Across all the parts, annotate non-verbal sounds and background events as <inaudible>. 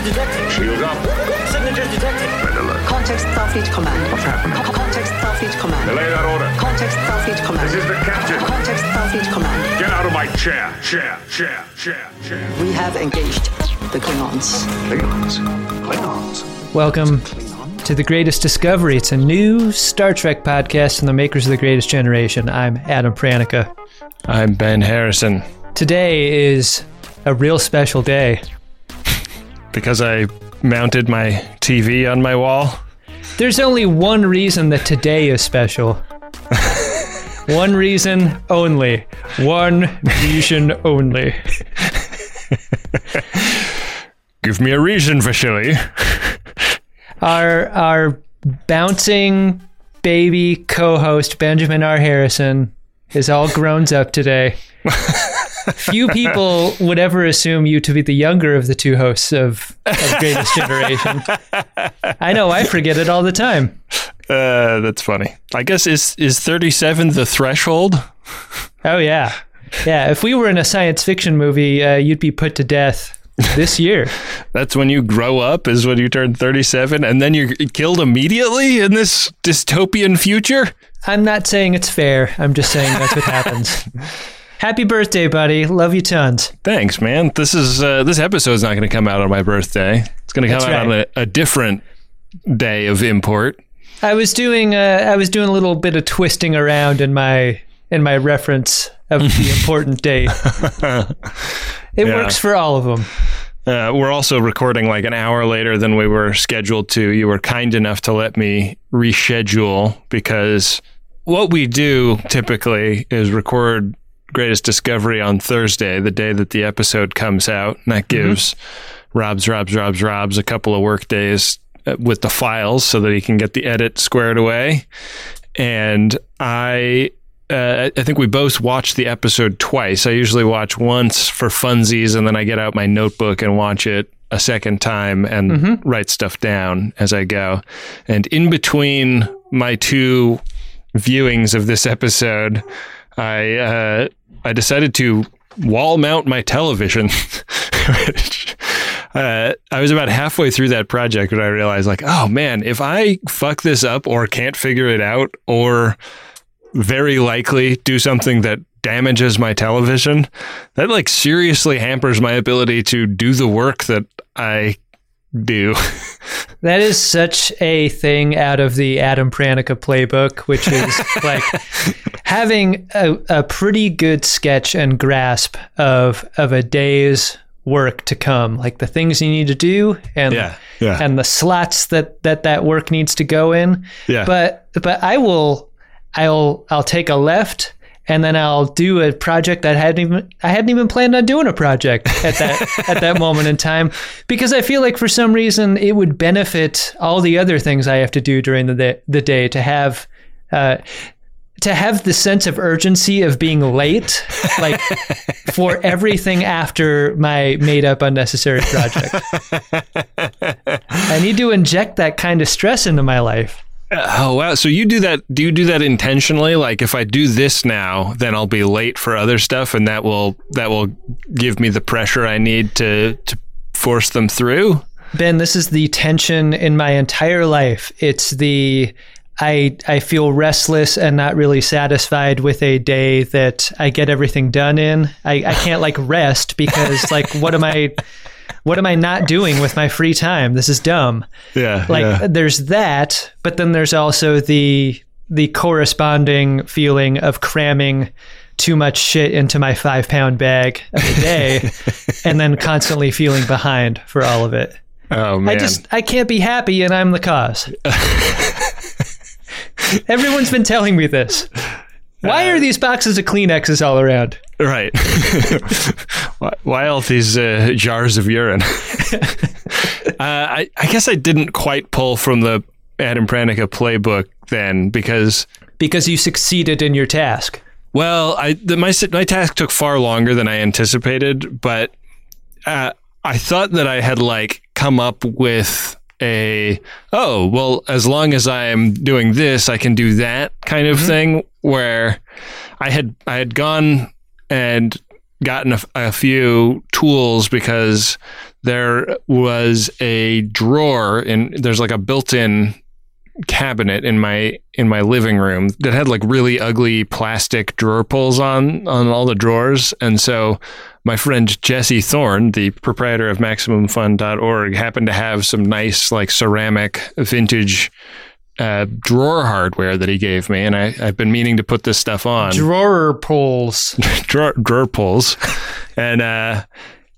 Signatures detected. Shield up. Signatures detected. Red alert. Context Starfleet Command. What's happening? Co- Context Starfleet Command. Delay that order. Context Starfleet Command. This is the captain. Context Starfleet Command. Get out of my chair. Chair. Chair. Chair. Chair. We have engaged the Klingons. Klingons. Klingons. Welcome to The Greatest Discovery. It's a new Star Trek podcast from the makers of The Greatest Generation. I'm Adam Pranica. I'm Ben Harrison. Today is a real special day. Because I mounted my TV on my wall. There's only one reason that today is special. <laughs> one reason only. One reason only. <laughs> Give me a reason, Vasily. <laughs> Our our bouncing baby co-host Benjamin R. Harrison is all grown up today. <laughs> Few people would ever assume you to be the younger of the two hosts of, of Greatest Generation. <laughs> I know I forget it all the time. Uh, that's funny. I guess is is 37 the threshold? Oh yeah, yeah. If we were in a science fiction movie, uh, you'd be put to death this year. <laughs> That's when you grow up, is when you turn 37, and then you're killed immediately in this dystopian future? I'm not saying it's fair. I'm just saying that's what happens. Happy birthday, buddy. Love you tons. Thanks, man. This is uh, this episode's not going to come out on my birthday. It's going to come That's out right. on a, a different day of import. I was doing uh, I was doing a little bit of twisting around in my in my reference of the <laughs> important date. It Yeah. works for all of them. Uh, we're also recording like an hour later than we were scheduled to. You were kind enough to let me reschedule because what we do typically is record Greatest Discovery on Thursday, the day that the episode comes out. And that gives Rob's, Rob's, Rob's, Rob's a couple of work days uh, with the files so that he can get the edit squared away. And I uh, I think we both watched the episode twice. I usually watch once for funsies, and then I get out my notebook and watch it a second time and write stuff down as I go. And in between my two viewings of this episode, I uh, I decided to wall mount my television. <laughs> which, uh, I was about halfway through that project when I realized, like, oh man, if I fuck this up or can't figure it out or very likely do something that damages my television, that like seriously hampers my ability to do the work that I do. <laughs> That is such a thing out of the Adam Pranica playbook, which is <laughs> like having a, a pretty good sketch and grasp of of a day's work to come, like the things you need to do and Yeah, yeah. and the slots that that that work needs to go in. Yeah. But but I will I'll I'll take a left and then I'll do a project that I hadn't even I hadn't even planned on doing a project at that <laughs> at that moment in time because I feel like for some reason it would benefit all the other things I have to do during the day, the day to have uh, to have the sense of urgency of being late like <laughs> for everything after my made up unnecessary project. <laughs> I need to inject that kind of stress into my life. Oh wow! So you do that? Do you do that intentionally? Like, if I do this now, then I'll be late for other stuff, and that will that will give me the pressure I need to to force them through. Ben, this is the tension in my entire life. It's the I I feel restless and not really satisfied with a day that I get everything done in. I, I can't like rest because like what am I what am I not doing with my free time? This is dumb. Yeah, Like yeah. there's that, but then there's also the the corresponding feeling of cramming too much shit into my five pound bag of a day <laughs> and then constantly feeling behind for all of it. Oh man! I just I can't be happy and I'm the cause. <laughs> Everyone's been telling me this. Why Uh, are these boxes of Kleenexes all around? Right. <laughs> why, why all these uh, jars of urine? <laughs> uh, I, I guess I didn't quite pull from the Adam Pranica playbook then because, Because you succeeded in your task. well, I the, my my task took far longer than I anticipated, but uh, I thought that I had like come up with a oh well as long as I am doing this I can do that kind of mm-hmm. thing where I had I had gone and gotten a, a few tools because there was a drawer in there's like a built-in cabinet in my in my living room that had like really ugly plastic drawer pulls on on all the drawers. And so my friend Jesse Thorne the proprietor of maximumfun.org happened to have some nice like ceramic vintage uh, drawer hardware that he gave me and I, I've been meaning to put this stuff on Drawer pulls. <laughs> drawer, drawer pulls, and uh,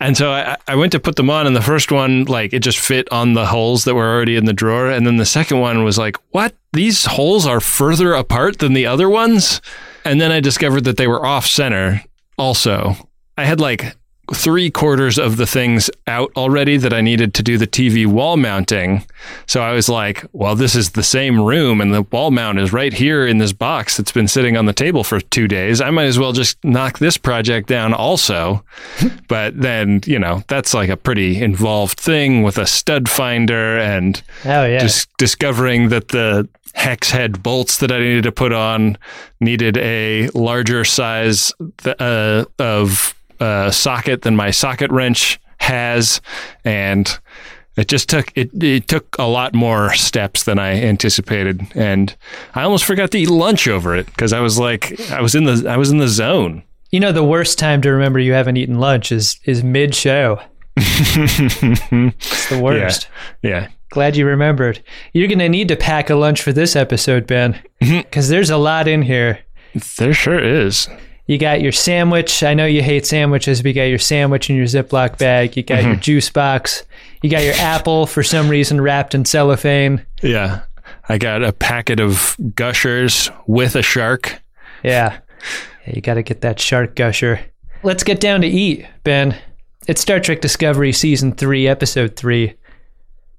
and so I, I went to put them on, and the first one like it just fit on the holes that were already in the drawer, and then the second one was like, what? These holes are further apart than the other ones, and then I discovered that they were off center. Also, I had like three quarters of the things out already that I needed to do the TV wall mounting. So I was like, well, this is the same room and the wall mount is right here in this box that's been sitting on the table for two days. I might as well just knock this project down also. <laughs> but then, you know, that's like a pretty involved thing with a stud finder and Oh yeah. dis- discovering that the hex head bolts that I needed to put on needed a larger size th- uh, of uh, socket than my socket wrench has, and it just took it, it took a lot more steps than I anticipated, and I almost forgot to eat lunch over it because I was like I was in the I was in the zone. you know the worst time to remember you haven't eaten lunch is is mid show. it's the <laughs> worst. Yeah, Glad you remembered. You're gonna need to pack a lunch for this episode, Ben, because there's a lot in here. there sure is. You got your sandwich. I know you hate sandwiches, but you got your sandwich in your Ziploc bag. You got Mm-hmm. your juice box. You got your apple for some reason wrapped in cellophane. Yeah, I got a packet of gushers with a shark. Yeah. yeah you got to get that shark gusher. Let's get down to eat, Ben. It's Star Trek Discovery Season 3, Episode 3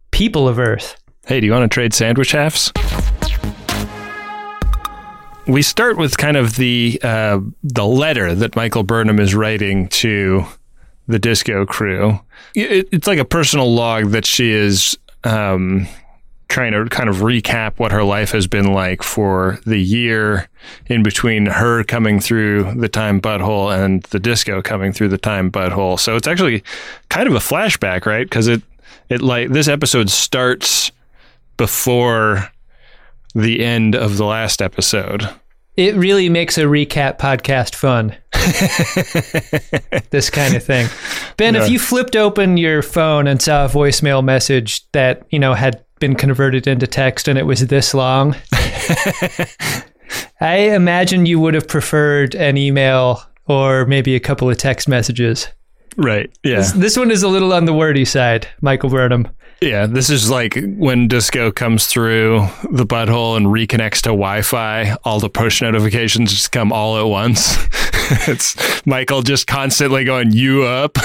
People of Earth. Hey, do you want to trade sandwich halves? We start with kind of the uh, the letter that Michael Burnham is writing to the disco crew. It, it's like a personal log that she is um, trying to kind of recap what her life has been like for the year in between her coming through the time butthole and the disco coming through the time butthole. So it's actually kind of a flashback, right? Because it it like this episode starts before the end of the last episode. It really makes a recap podcast fun. <laughs> this kind of thing. Ben, if you flipped open your phone and saw a voicemail message that, you know, had been converted into text and it was this long, <laughs> I imagine you would have preferred an email or maybe a couple of text messages. Right. Yeah. This one is a little on the wordy side, Michael Burnham. Yeah. This is like when disco comes through the butthole and reconnects to Wi Fi, all the push notifications just come all at once. <laughs> it's Michael just constantly going, You up?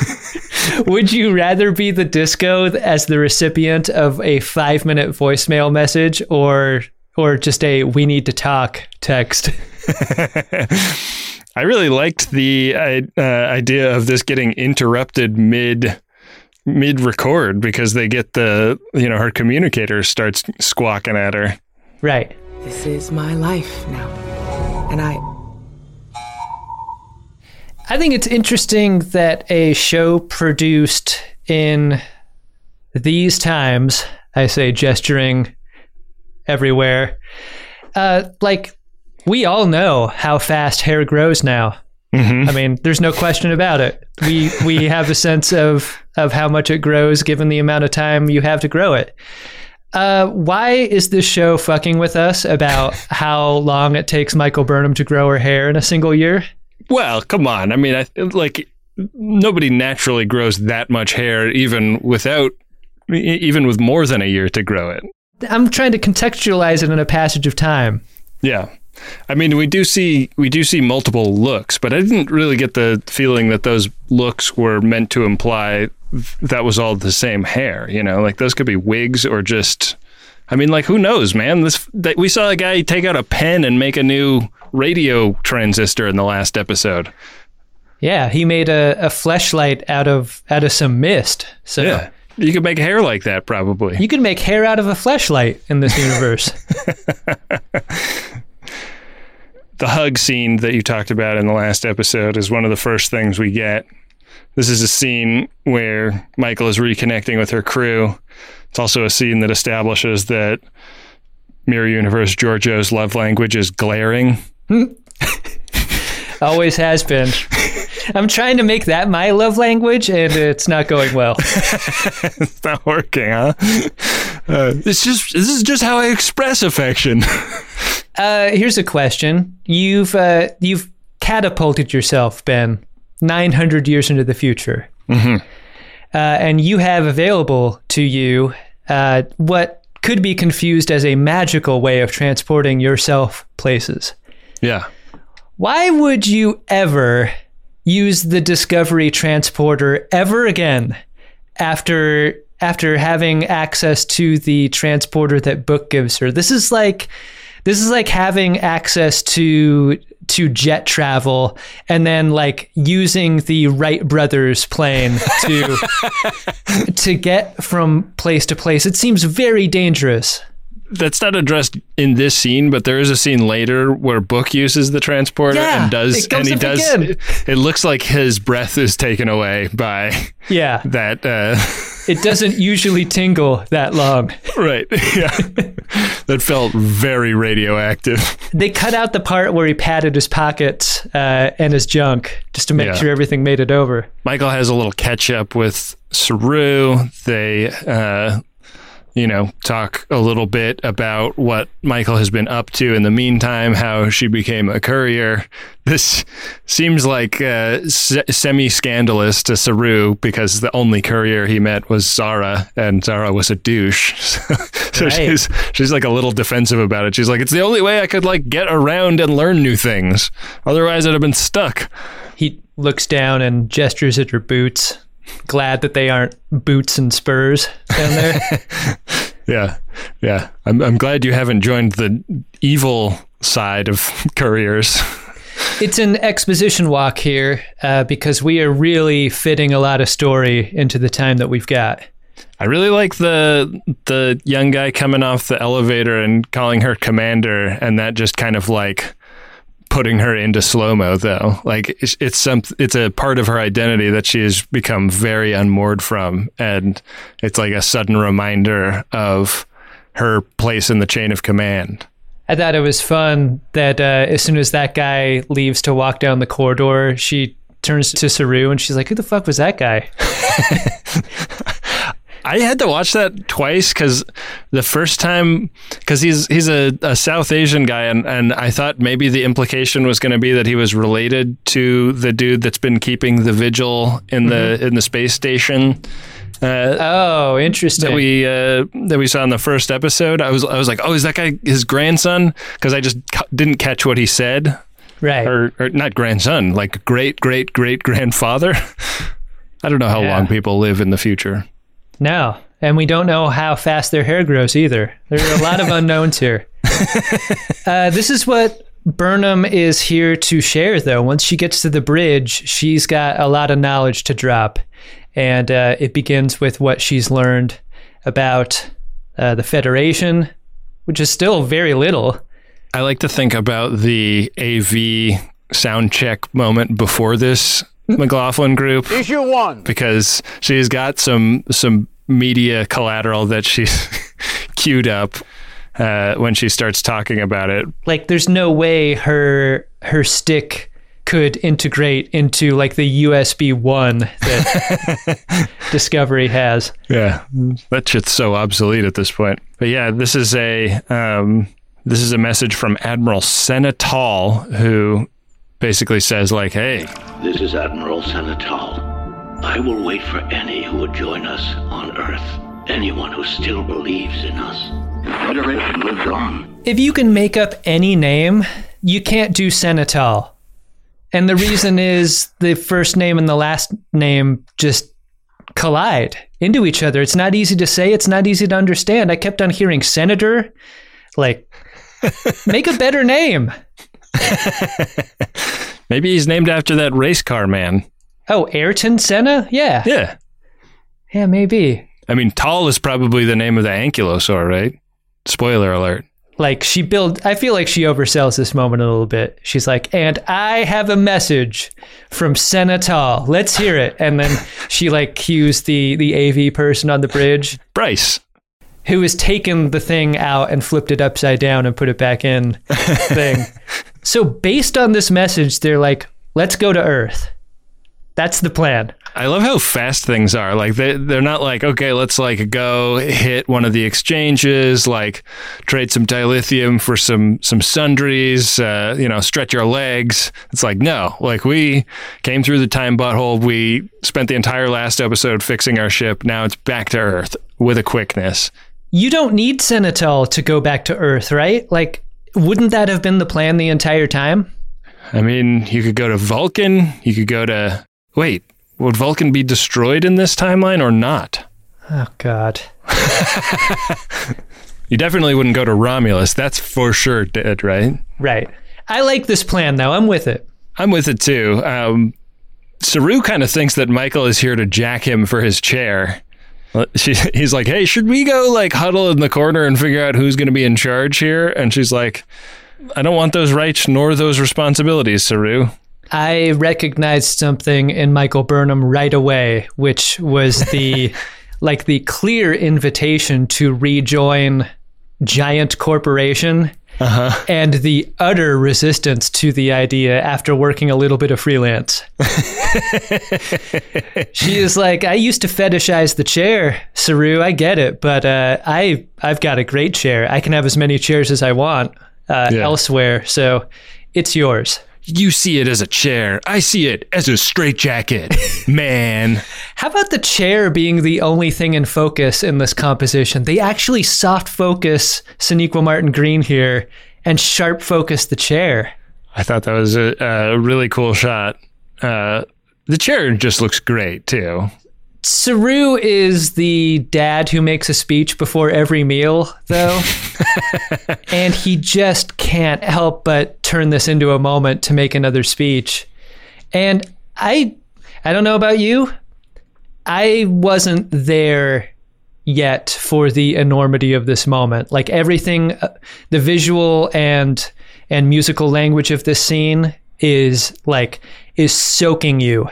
<laughs> Would you rather be the disco as the recipient of a five minute voicemail message or or just a we need to talk text? <laughs> I really liked the uh, uh, idea of this getting interrupted mid mid record because they get the you know her communicator starts squawking at her. Right. This is my life now. And I. I think it's interesting that a show produced in these times, I say gesturing everywhere, uh, like we all know how fast hair grows now. I mean, there's no question about it. We we <laughs> have a sense of of how much it grows given the amount of time you have to grow it. Uh, why is this show fucking with us about how long it takes Michael Burnham to grow her hair in a single year? Well, come on. I mean, I like nobody naturally grows that much hair, even without, even with more than a year to grow it. I'm trying to contextualize it in a passage of time. Yeah, I mean, we do see we do see multiple looks, but I didn't really get the feeling that those looks were meant to imply that was all the same hair. You know, like those could be wigs or just. I mean, like who knows, man? This that we saw a guy take out a pen and make a new radio transistor in the last episode. Yeah, he made a, a fleshlight out of out of some mist. So you could make hair like that probably. you could make hair out of a fleshlight in this universe. <laughs> the hug scene that you talked about in the last episode is one of the first things we get. This is a scene where Michael is reconnecting with her crew. It's also a scene that establishes that Mirror Universe Georgiou's love language is glaring. <laughs> Always has been. I'm trying to make that my love language, and it's not going well. <laughs> It's not working, huh? Uh, it's just this is just how I express affection. <laughs> Uh, here's a question: You've uh, you've catapulted yourself, Ben, 900 years into the future, uh, and you have available to you uh, what could be confused as a magical way of transporting yourself places. yeah. Why would you ever use the Discovery transporter ever again after after having access to the transporter that Book gives her? This is like this is like having access to to jet travel and then like using the Wright brothers plane to <laughs> to get from place to place. It seems very dangerous. That's not addressed in this scene, but there is a scene later where Book uses the transporter Yeah, and does, it and he does. again. It looks like his breath is taken away by Yeah, that. Uh, it doesn't usually tingle that long. <laughs> right, yeah, that felt very radioactive. They cut out the part where he patted his pockets uh, and his junk just to make Yeah. sure everything made it over. Michael has a little catch up with Saru. They, uh, you know, talk a little bit about what Michael has been up to in the meantime, how she became a courier. This seems like uh, se- semi scandalous to Saru because the only courier he met was Zareh, and Zareh was a douche. <laughs> so Right. she's she's like a little defensive about it. She's like, it's the only way I could like get around and learn new things. Otherwise, I'd have been stuck. He looks down and gestures at her boots, glad that they aren't boots and spurs down there. <laughs> Yeah, yeah. I'm I'm glad you haven't joined the evil side of <laughs> couriers. it's an exposition walk here uh, because we are really fitting a lot of story into the time that we've got. I really like the the young guy coming off the elevator and calling her commander, and that just kind of like putting her into slow mo though. Like it's, it's some it's a part of her identity that she has become very unmoored from, and it's like a sudden reminder of her place in the chain of command. I thought it was fun that uh, as soon as that guy leaves to walk down the corridor, she turns to Saru and she's like, "Who the fuck was that guy?" <laughs> I had to watch that twice because the first time, because he's he's a, a South Asian guy, and, and I thought maybe the implication was going to be that he was related to the dude that's been keeping the vigil in the in the space station uh, Oh, interesting. that we uh, that we saw in the first episode. I was I was like, oh, is that guy his grandson? Because I just didn't catch what he said, right. or, or not grandson, like great great great grandfather. <laughs> I don't know how Yeah. long people live in the future. No. And we don't know how fast their hair grows either. There are a lot of <laughs> unknowns here. <laughs> Uh, this is what Burnham is here to share, though. Once she gets to the bridge, she's got a lot of knowledge to drop. And uh, it begins with what she's learned about uh, the Federation, which is still very little. I like to think about the AV sound check moment before this McLaughlin group Issue one. because she's got some some media collateral that she's <laughs> queued up uh, when she starts talking about it. Like, there's no way her her stick could integrate into like the USB one that <laughs> Discovery has. Yeah, that shit's so obsolete at this point. But yeah, this is a um, this is a message from Admiral Senna Tal who basically says like, "Hey, This is Admiral Senna Tal. I will wait for any who would join us on Earth. Anyone who still believes in us. The Federation lives on. If you can make up any name, you can't do Senna Tal. And the reason <laughs> is the first name and the last name just collide into each other. It's not easy to say, it's not easy to understand. I kept on hearing senator. Like, <laughs> make a better name. <laughs> maybe he's named after that race car man." Oh, Ayrton Senna? Yeah. Yeah, Yeah, maybe. I mean, Tall is probably the name of the ankylosaur, right? Spoiler alert. like she build I feel like she oversells this moment a little bit. She's like, "And I have a message from Senna Tal. Let's hear it." And then <laughs> she like cues the the AV person on the bridge Bryce. Who has taken the thing out and flipped it upside down and put it back in <laughs> thing. so based on this message, they're like, "Let's go to Earth." That's the plan. I love how fast things are. Like they they're not like, okay, let's like go hit one of the exchanges, like trade some dilithium for some some sundries, uh, you know, stretch our legs. It's like, no, like we came through the time butthole. We spent the entire last episode fixing our ship. Now it's back to Earth with a quickness. You don't need Senna Tal to go back to Earth, right? Like, wouldn't that have been the plan the entire time? I mean, you could go to Vulcan. You could go to. Wait, would Vulcan be destroyed in this timeline or not? Oh God. <laughs> You definitely wouldn't go to Romulus. That's for sure dead, right? Right. I like this plan though. I'm with it. I'm with it too. Um, Saru kind of thinks that Michael is here to jack him for his chair. Uh, She, <laughs> he's like, "Hey, should we go like huddle in the corner and figure out who's going to be in charge here?" And she's like, "I don't want those rights nor those responsibilities, Saru." I recognized something in Michael Burnham right away, which was <laughs> the like the clear invitation to rejoin giant corporation and the utter resistance to the idea after working a little bit of freelance. <laughs> she is like, I used to fetishize the chair, Saru. I get it, but uh, I I've got a great chair. I can have as many chairs as I want uh, Yeah. elsewhere, so it's yours. You see it as a chair. I see it as a straitjacket, <laughs> man. How about the chair being the only thing in focus in this composition? They actually soft focus Sonequa Martin Green here and sharp focus the chair. I thought that was a, a really cool shot. Uh, the chair just looks great too. Saru is the dad who makes a speech before every meal, though. <laughs> and he just can't help but turn this into a moment to make another speech. And I I don't know about you. I wasn't there yet for the enormity of this moment. Like everything uh, the visual and and musical language of this scene is like is soaking you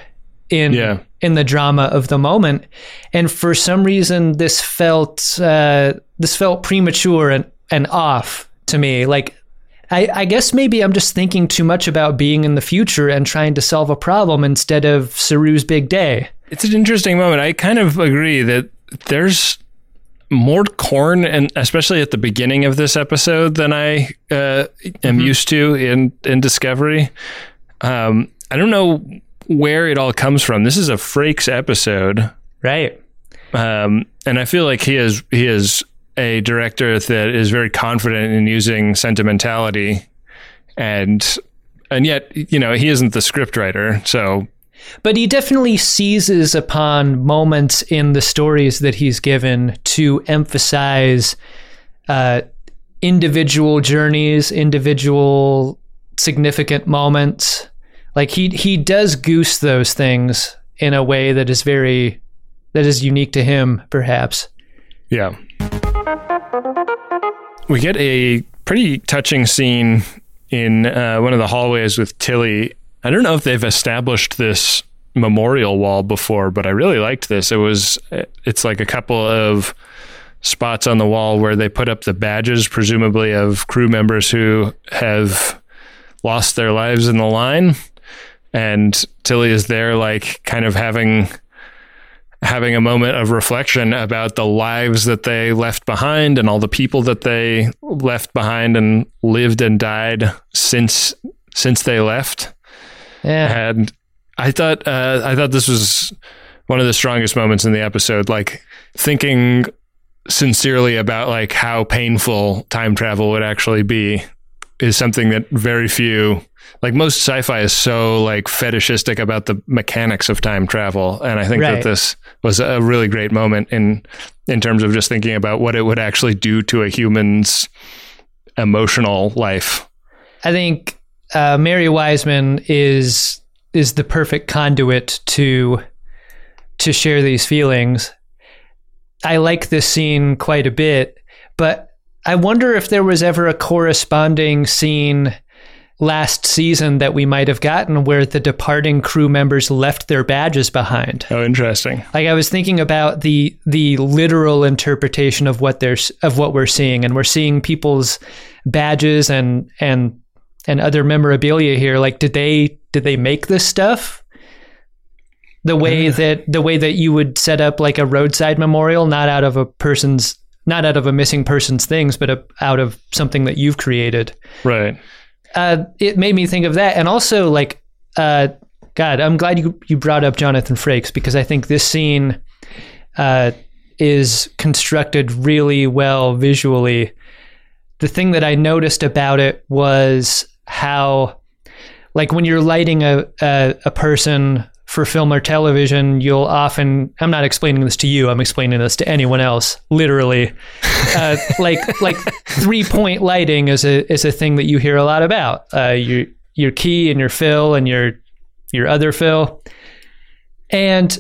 in Yeah. In the drama of the moment and for some reason this felt uh, this felt premature and, and off to me like I, I guess maybe I'm just thinking too much about being in the future and trying to solve a problem instead of Saru's big day. It's an interesting moment. I kind of agree that there's more corn, and especially at the beginning of this episode, than I uh, am used to in in Discovery. Um, I don't know where it all comes from. This is a Frakes episode, Right. um, and I feel like he is he is a director that is very confident in using sentimentality, and and yet you know he isn't the scriptwriter, so But he definitely seizes upon moments in the stories that he's given to emphasize uh, individual journeys, individual significant moments. Like he he does goose those things in a way that is very that is unique to him, perhaps. Yeah. We get a pretty touching scene in uh, one of the hallways with Tilly. I don't know if they've established this memorial wall before, but I really liked this. It was, it's like a couple of spots on the wall where they put up the badges, presumably of crew members who have lost their lives in the line. And Tilly is there, like, kind of having having a moment of reflection about the lives that they left behind and all the people that they left behind and lived and died since since they left. Yeah. And I thought uh, I thought this was one of the strongest moments in the episode. Like thinking sincerely about like how painful time travel would actually be is something that very few like most sci-fi is so like fetishistic about the mechanics of time travel and i think Right. that this was a really great moment in in terms of just thinking about what it would actually do to a human's emotional life I think uh, Mary Wiseman is is the perfect conduit to to share these feelings. I like this scene quite a bit, but I wonder if there was ever a corresponding scene last season that we might have gotten where the departing crew members left their badges behind. Oh, interesting. Like I was thinking about the the literal interpretation of what there's of what we're seeing, and we're seeing people's badges and and and other memorabilia here. Like, did they did they make this stuff? The way mm. that the way that you would set up like a roadside memorial, not out of a person's not out of a missing person's things, but a, out of something that you've created Right. Uh, it made me think of that, and also like, uh, God, I'm glad you you brought up Jonathan Frakes because I think this scene uh, is constructed really well visually. The thing that I noticed about it was how, like, when you're lighting a a, a person for film or television, you'll often I'm not explaining this to you, I'm explaining this to anyone else, literally. <laughs> Uh, like like three point lighting is a is a thing that you hear a lot about. Uh, your your key and your fill and your your other fill. And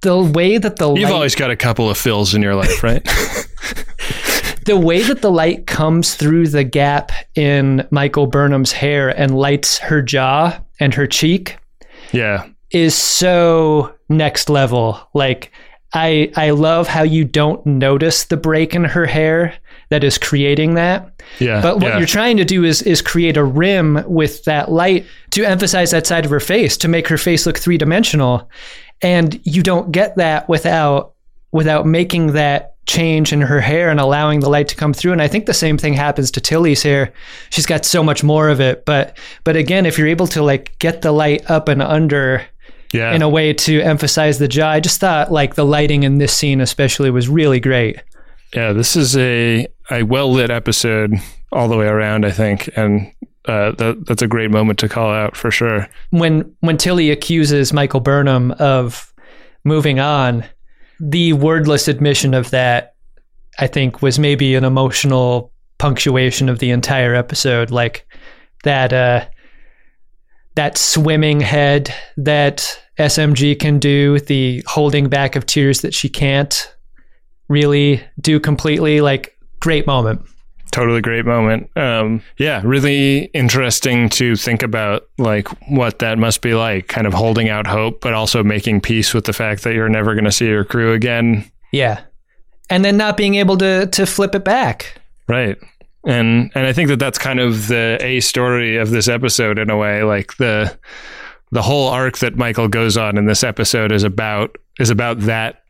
the way that the light You've light, always got a couple of fills in your life, right? <laughs> <laughs> the way that the light comes through the gap in Michael Burnham's hair and lights her jaw and her cheek yeah. Is so next level. Like I I love how you don't notice the break in her hair that is creating that. Yeah. But what yeah. you're trying to do is is create a rim with that light to emphasize that side of her face to make her face look three dimensional. And you don't get that without without making that change in her hair and allowing the light to come through. And I think the same thing happens to Tilly's hair. She's got so much more of it. But but again, if you're able to like get the light up and under yeah. in a way to emphasize the jaw, I just thought like the lighting in this scene especially was really great. Yeah, this is a a well lit episode all the way around, I think, and uh, that that's a great moment to call out for sure. when when Tilly accuses Michael Burnham of moving on, the wordless admission of that, I think, was maybe an emotional punctuation of the entire episode. Like that uh, that swimming head that SMG can do, the holding back of tears that she can't really do completely. Like great moment. Totally great moment. Um, yeah, really interesting to think about, like what that must be like, kind of holding out hope, but also making peace with the fact that you're never going to see your crew again. Yeah. And then not being able to to flip it back. Right. And and I think that that's kind of the a story of this episode in a way, like the the whole arc that Michael goes on in this episode is about is about that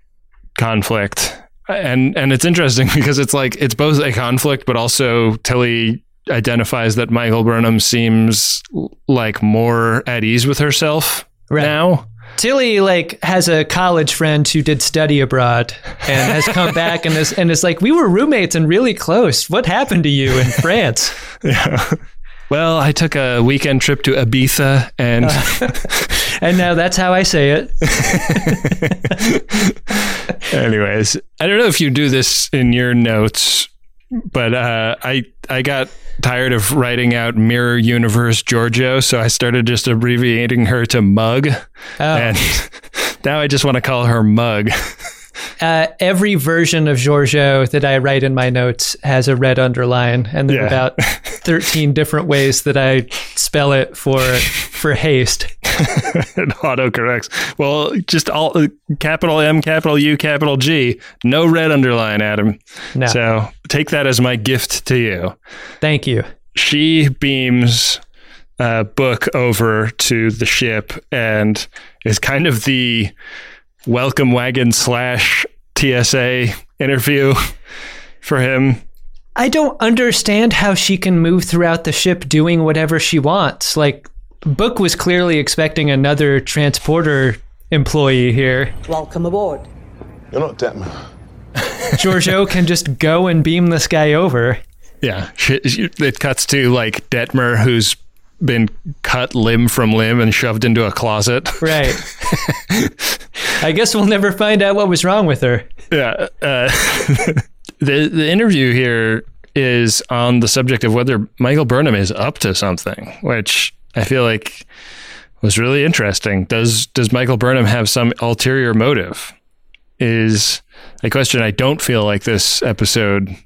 conflict. And and it's interesting <laughs> because it's like it's both a conflict but also Tilly identifies that Michael Burnham seems like more at ease with herself Right. now. Tilly like has a college friend who did study abroad and has come <laughs> back and is and is like we were roommates and really close. What happened to you in <laughs> France? Yeah. Well, I took a weekend trip to Ibiza and <laughs> And now that's how I say it. Anyways, I don't know if you do this in your notes, but uh, I I got tired of writing out Mirror Universe Georgiou, so I started just abbreviating her to Mug, Oh. and <laughs> now I just want to call her Mug. <laughs> Uh, every version of Georgiou that I write in my notes has a red underline, and there are Yeah. about <laughs> thirteen different ways that I spell it for for haste. <laughs> it autocorrects. Well, just all uh, capital M, capital U, capital G. No red underline, Adam. No. So take that as my gift to you. Thank you. she beams uh, book over to the ship and is kind of the welcome wagon slash TSA interview <laughs> for him. I don't understand how she can move throughout the ship doing whatever she wants. Like, Book was clearly expecting another transporter employee here. Welcome aboard. You're not Detmer. Georgiou can just go and beam this guy over. Yeah, she, she- it cuts to like Detmer, who's been cut limb from limb and shoved into a closet. Right. I guess we'll never find out what was wrong with her. Yeah. Uh, <laughs> the the interview here is on the subject of whether Michael Burnham is up to something, which I feel like was really interesting. Does does Michael Burnham have some ulterior motive? Is a question I don't feel like this episode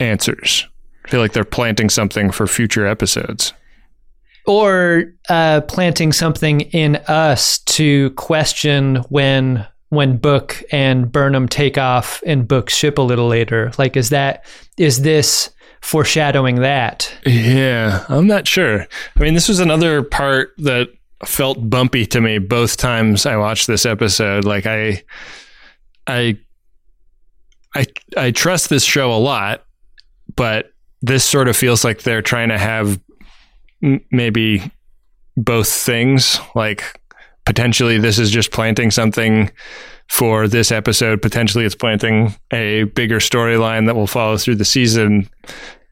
answers. I feel like they're planting something for future episodes. or uh, planting something in us to question when when Book and Burnham take off and Book ship a little later. Like, is that is this foreshadowing that? Yeah, I'm not sure. I mean, this was another part that felt bumpy to me both times I watched this episode. Like I I I I trust this show a lot, but this sort of feels like they're trying to have m- maybe both things. Like potentially this is just planting something for this episode. Potentially it's planting a bigger storyline that will follow through the season.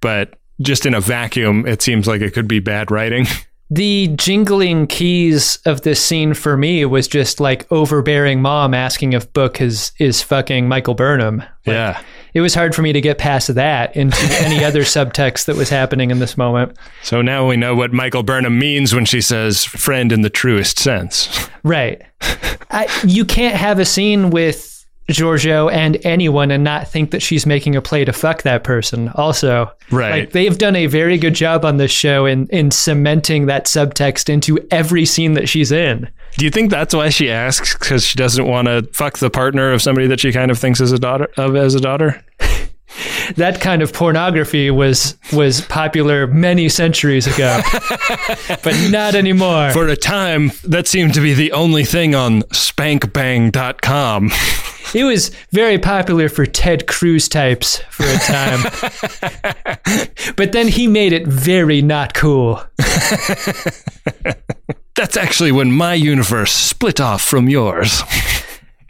But just in a vacuum, it seems like it could be bad writing. <laughs> The jingling keys of this scene for me was just like overbearing mom asking if Book is is fucking Michael Burnham. Like, yeah. It was hard for me to get past that into <laughs> any other subtext that was happening in this moment. So now we know what Michael Burnham means when she says friend in the truest sense. <laughs> Right. I, you can't have a scene with Georgiou and anyone and not think that she's making a play to fuck that person. Also, Right. Like they've done a very good job on this show in in cementing that subtext into every scene that she's in. Do you think that's why she asks because she doesn't want to fuck the partner of somebody that she kind of thinks as a daughter of as a daughter? That kind of pornography was was popular many centuries ago, <laughs> but not anymore. For a time, that seemed to be the only thing on spankbang.com. It was very popular for Ted Cruz types for a time. <laughs> but then he made it very not cool. <laughs> That's actually when my universe split off from yours.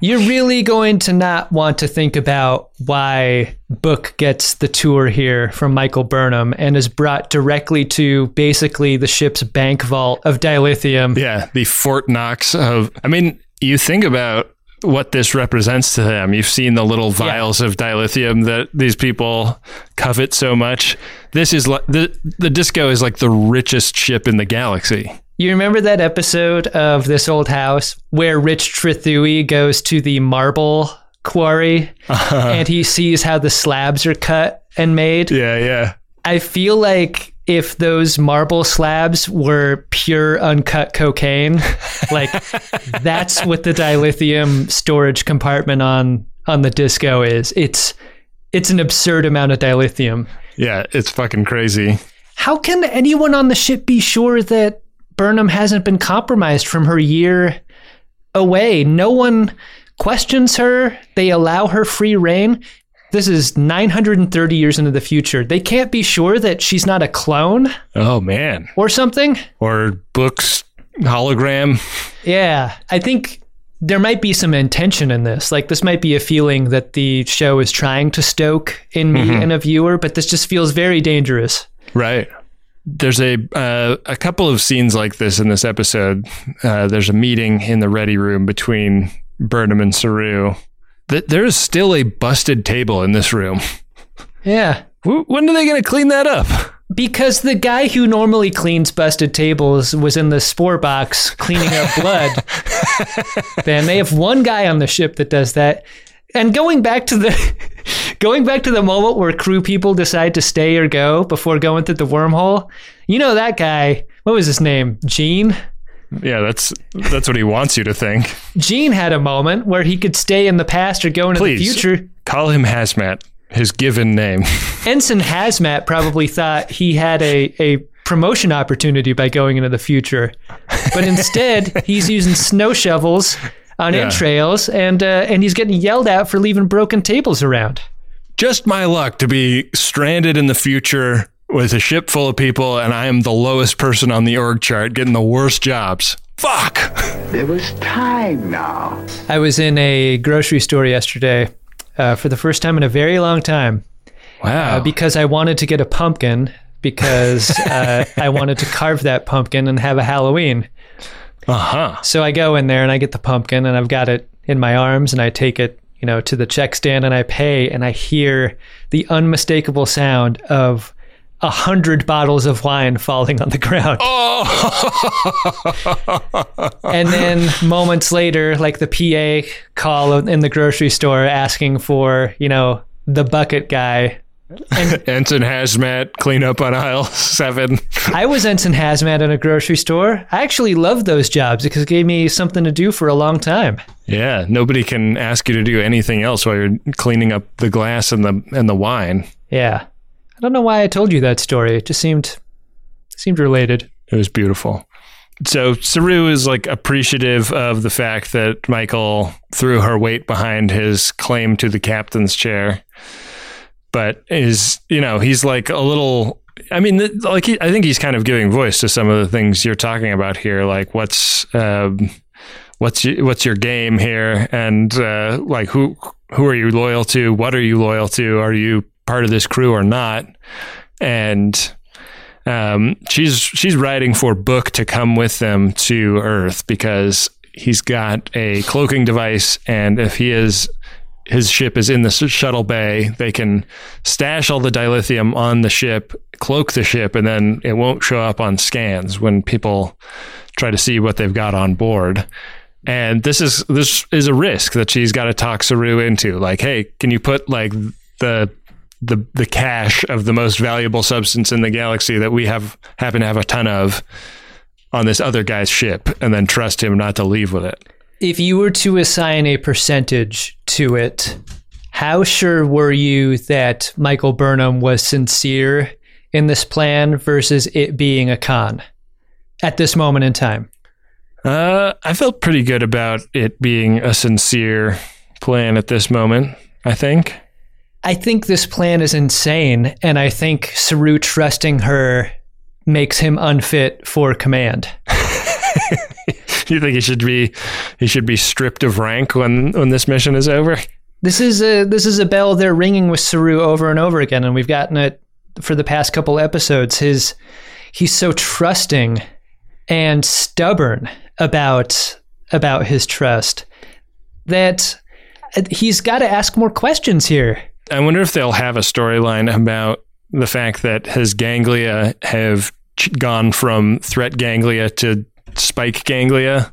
You're really going to not want to think about why Book gets the tour here from Michael Burnham and is brought directly to basically the ship's bank vault of dilithium. Yeah, the Fort Knox of. I mean, you think about what this represents to them. You've seen the little vials of dilithium that these people covet so much. This is like the the disco is like the richest ship in the galaxy. You remember that episode of This Old House where Rich Trethewey goes to the marble quarry uh-huh. and he sees how the slabs are cut and made? Yeah, yeah. I feel like if those marble slabs were pure uncut cocaine, <laughs> like that's what the dilithium storage compartment on on the disco is. It's it's an absurd amount of dilithium. Yeah, it's fucking crazy. How can anyone on the ship be sure that Burnham hasn't been compromised from her year away? No one questions her. They allow her free reign. This is 930 years into the future. They can't be sure that she's not a clone Oh man. or something. Or books hologram. Yeah, I think there might be some intention in this. Like this might be a feeling that the show is trying to stoke in me mm-hmm. and a viewer, but this just feels very dangerous. Right. There's a uh, a couple of scenes like this in this episode. Uh, there's a meeting in the ready room between Burnham and Saru. Th- there is still a busted table in this room. Yeah. When are they going to clean that up? Because the guy who normally cleans busted tables was in the spore box cleaning up blood. Man, <laughs> they have one guy on the ship that does that. And going back to the going back to the moment where crew people decide to stay or go before going through the wormhole, you know that guy, what was his name? Gene? Yeah, that's that's what he wants you to think. Gene had a moment where he could stay in the past or go into Please the future. call him Hazmat, his given name. <laughs> Ensign Hazmat probably thought he had a, a promotion opportunity by going into the future. But <laughs> instead, he's using snow shovels on Yeah. entrails and uh, and he's getting yelled at for leaving broken tables around. Just my luck to be stranded in the future with a ship full of people, and I am the lowest person on the org chart, getting the worst jobs. Fuck. <laughs> There was time now. I was in a grocery store yesterday uh, for the first time in a very long time Wow. uh, because I wanted to get a pumpkin because <laughs> uh, I wanted to carve that pumpkin and have a Halloween. Uh huh. So I go in there and I get the pumpkin and I've got it in my arms and I take it, you know, to the check stand and I pay and I hear the unmistakable sound of a hundred bottles of wine falling on the ground. Oh! <laughs> and then moments later, like the PA call in the grocery store asking for, you know, the bucket guy Ensign Hazmat cleanup on aisle seven. I was ensign hazmat in a grocery store. I actually loved those jobs because it gave me something to do for a long time. Yeah, nobody can ask you to do anything else while you're cleaning up the glass and the and the wine. Yeah. I don't know why I told you that story. It just seemed seemed related. It was beautiful. So Saru is like appreciative of the fact that Michael threw her weight behind his claim to the captain's chair, but is you know he's like a little. I mean, like he, I think he's kind of giving voice to some of the things you're talking about here. Like what's um, what's your, what's your game here, and uh, like who who are you loyal to? What are you loyal to? Are you part of this crew or not? And um, she's she's writing for Book to come with them to Earth because he's got a cloaking device, and if he is his ship is in the shuttle bay, they can stash all the dilithium on the ship, cloak the ship, and then it won't show up on scans when people try to see what they've got on board. And this is this is a risk that she's got to talk Saru into. Like, hey, can you put like the the the cache of the most valuable substance in the galaxy that we have happen to have a ton of on this other guy's ship, and then trust him not to leave with it? If you were to assign a percentage to it, how sure were you that Michael Burnham was sincere in this plan versus it being a con at this moment in time? Uh, I felt pretty good about it being a sincere plan at this moment. I think. I think this plan is insane, and I think Saru trusting her makes him unfit for command. <laughs> <laughs> You think he should be he should be stripped of rank when when this mission is over? This is a this is a bell they're ringing with Saru over and over again, and we've gotten it for the past couple episodes. His he's so trusting and stubborn about about his trust that he's got to ask more questions here. I wonder if they'll have a storyline about the fact that his ganglia have ch- gone from threat ganglia to spike ganglia.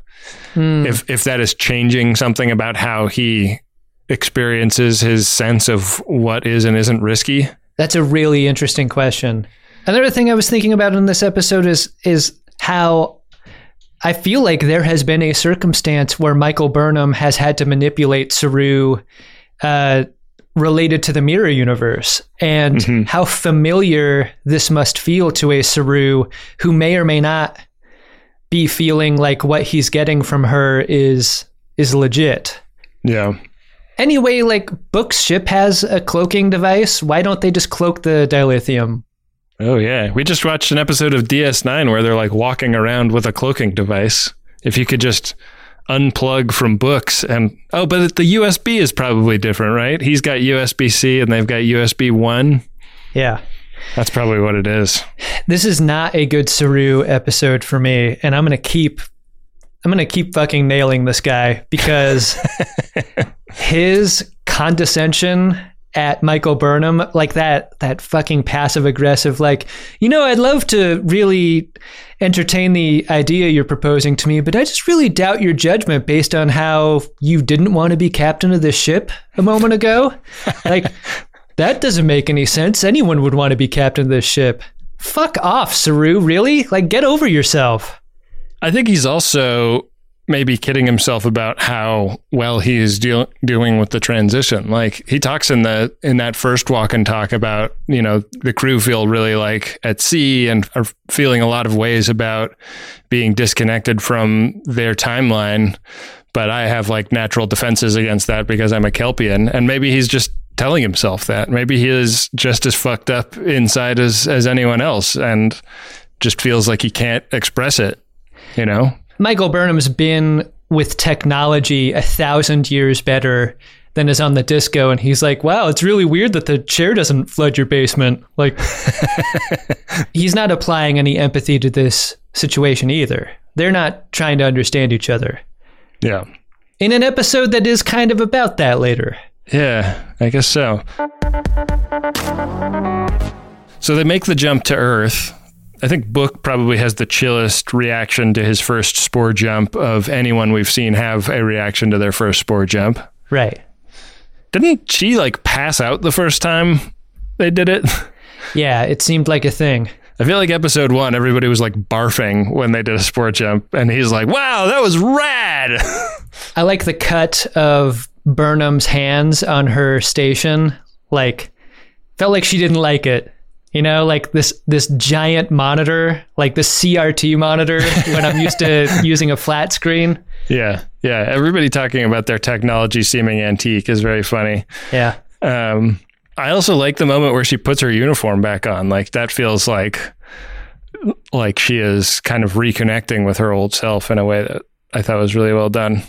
If if that is changing something about how he experiences his sense of what is and isn't risky. That's a really interesting question. Another thing I was thinking about in this episode is is how I feel like there has been a circumstance where Michael Burnham has had to manipulate Saru uh, related to the mirror universe, and how familiar this must feel to a Saru who may or may not be feeling like what he's getting from her is is legit. Yeah. Anyway, like Book's ship has a cloaking device. Why don't they just cloak the dilithium? Oh yeah. We just watched an episode of DS9 where they're like walking around with a cloaking device. If you could just unplug from books and oh, but the USB is probably different, right? He's got USB C and they've got USB one. Yeah. That's probably what it is. This is not a good Saru episode for me, and I'm gonna keep I'm gonna keep fucking nailing this guy because <laughs> his condescension at Michael Burnham, like that that fucking passive aggressive, like, you know, I'd love to really entertain the idea you're proposing to me, but I just really doubt your judgment based on how you didn't want to be captain of this ship a moment ago. <laughs> Like that doesn't make any sense. Anyone would want to be captain of this ship. Fuck off, Saru, really? Like get over yourself. I think he's also maybe kidding himself about how well he is deal- doing with the transition. Like he talks in the in that first walk and talk about, you know, the crew feel really like at sea and are feeling a lot of ways about being disconnected from their timeline. But I have like natural defenses against that because I'm a Kelpian. And maybe he's just telling himself that. Maybe he is just as fucked up inside as as anyone else and just feels like he can't express it, you know? Michael Burnham's been with technology a thousand years better than is on the disco, and he's like, "Wow, it's really weird that the chair doesn't flood your basement." Like, <laughs> he's not applying any empathy to this situation either. They're not trying to understand each other. Yeah. In an episode that is kind of about that later. Yeah, I guess so. So they make the jump to Earth. I think Book probably has the chillest reaction to his first spore jump of anyone we've seen have a reaction to their first spore jump. Right. Didn't she like pass out the first time they did it. <laughs> Yeah, it seemed like a thing. I feel like episode one, everybody was like barfing when they did a spore jump, and he's like, "Wow, that was rad." <laughs> I like the cut of Burnham's hands on her station. Like, felt like she didn't like it. You know, like this this giant monitor, like this CRT monitor, <laughs> when I'm used to using a flat screen. yeah, yeah. Everybody talking about their technology seeming antique is very funny. Yeah. Um, I also like the moment where she puts her uniform back on. Like that feels like like she is kind of reconnecting with her old self in a way that I thought was really well done.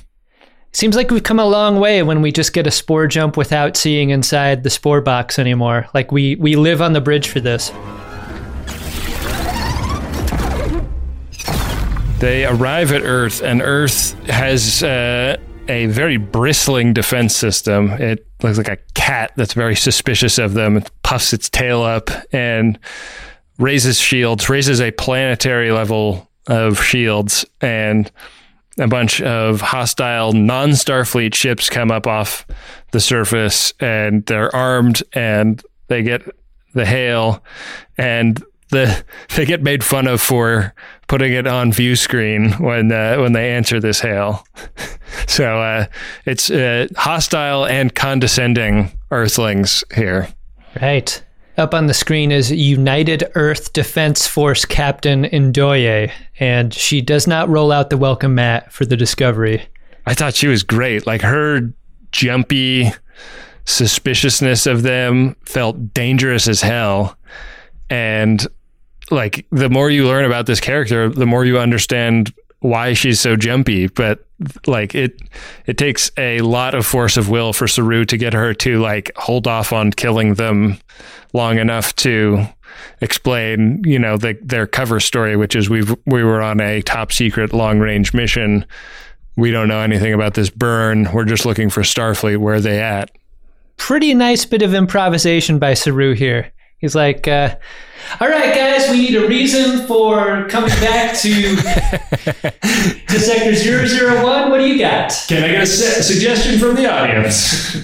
Seems like we've come a long way when we just get a spore jump without seeing inside the spore box anymore. Like we we live on the bridge for this. They arrive at Earth, and Earth has uh, a very bristling defense system. It looks like a cat that's very suspicious of them. It puffs its tail up and raises shields, raises a planetary level of shields, and a bunch of hostile non Starfleet ships come up off the surface and they're armed and they get the hail and the <laughs> they get made fun of for putting it on view screen when uh, when they answer this hail. <laughs> so uh, it's uh, hostile and condescending Earthlings here. Right. Up on the screen is United Earth Defense Force Captain Ndoye, and she does not roll out the welcome mat for the Discovery. I thought she was great. Like her jumpy suspiciousness of them felt dangerous as hell. And like the more you learn about this character, the more you understand why she's so jumpy. But like it it takes a lot of force of will for Saru to get her to like hold off on killing them long enough to explain, you know, the, their cover story, which is we've we were on a top secret long range mission. We don't know anything about this burn. We're just looking for Starfleet. Where are they at? Pretty nice bit of improvisation by Saru here. He's like, uh, all right, guys, we need a reason for coming back to, <laughs> to Sector 001. What do you got? Can I get a su- suggestion from the audience?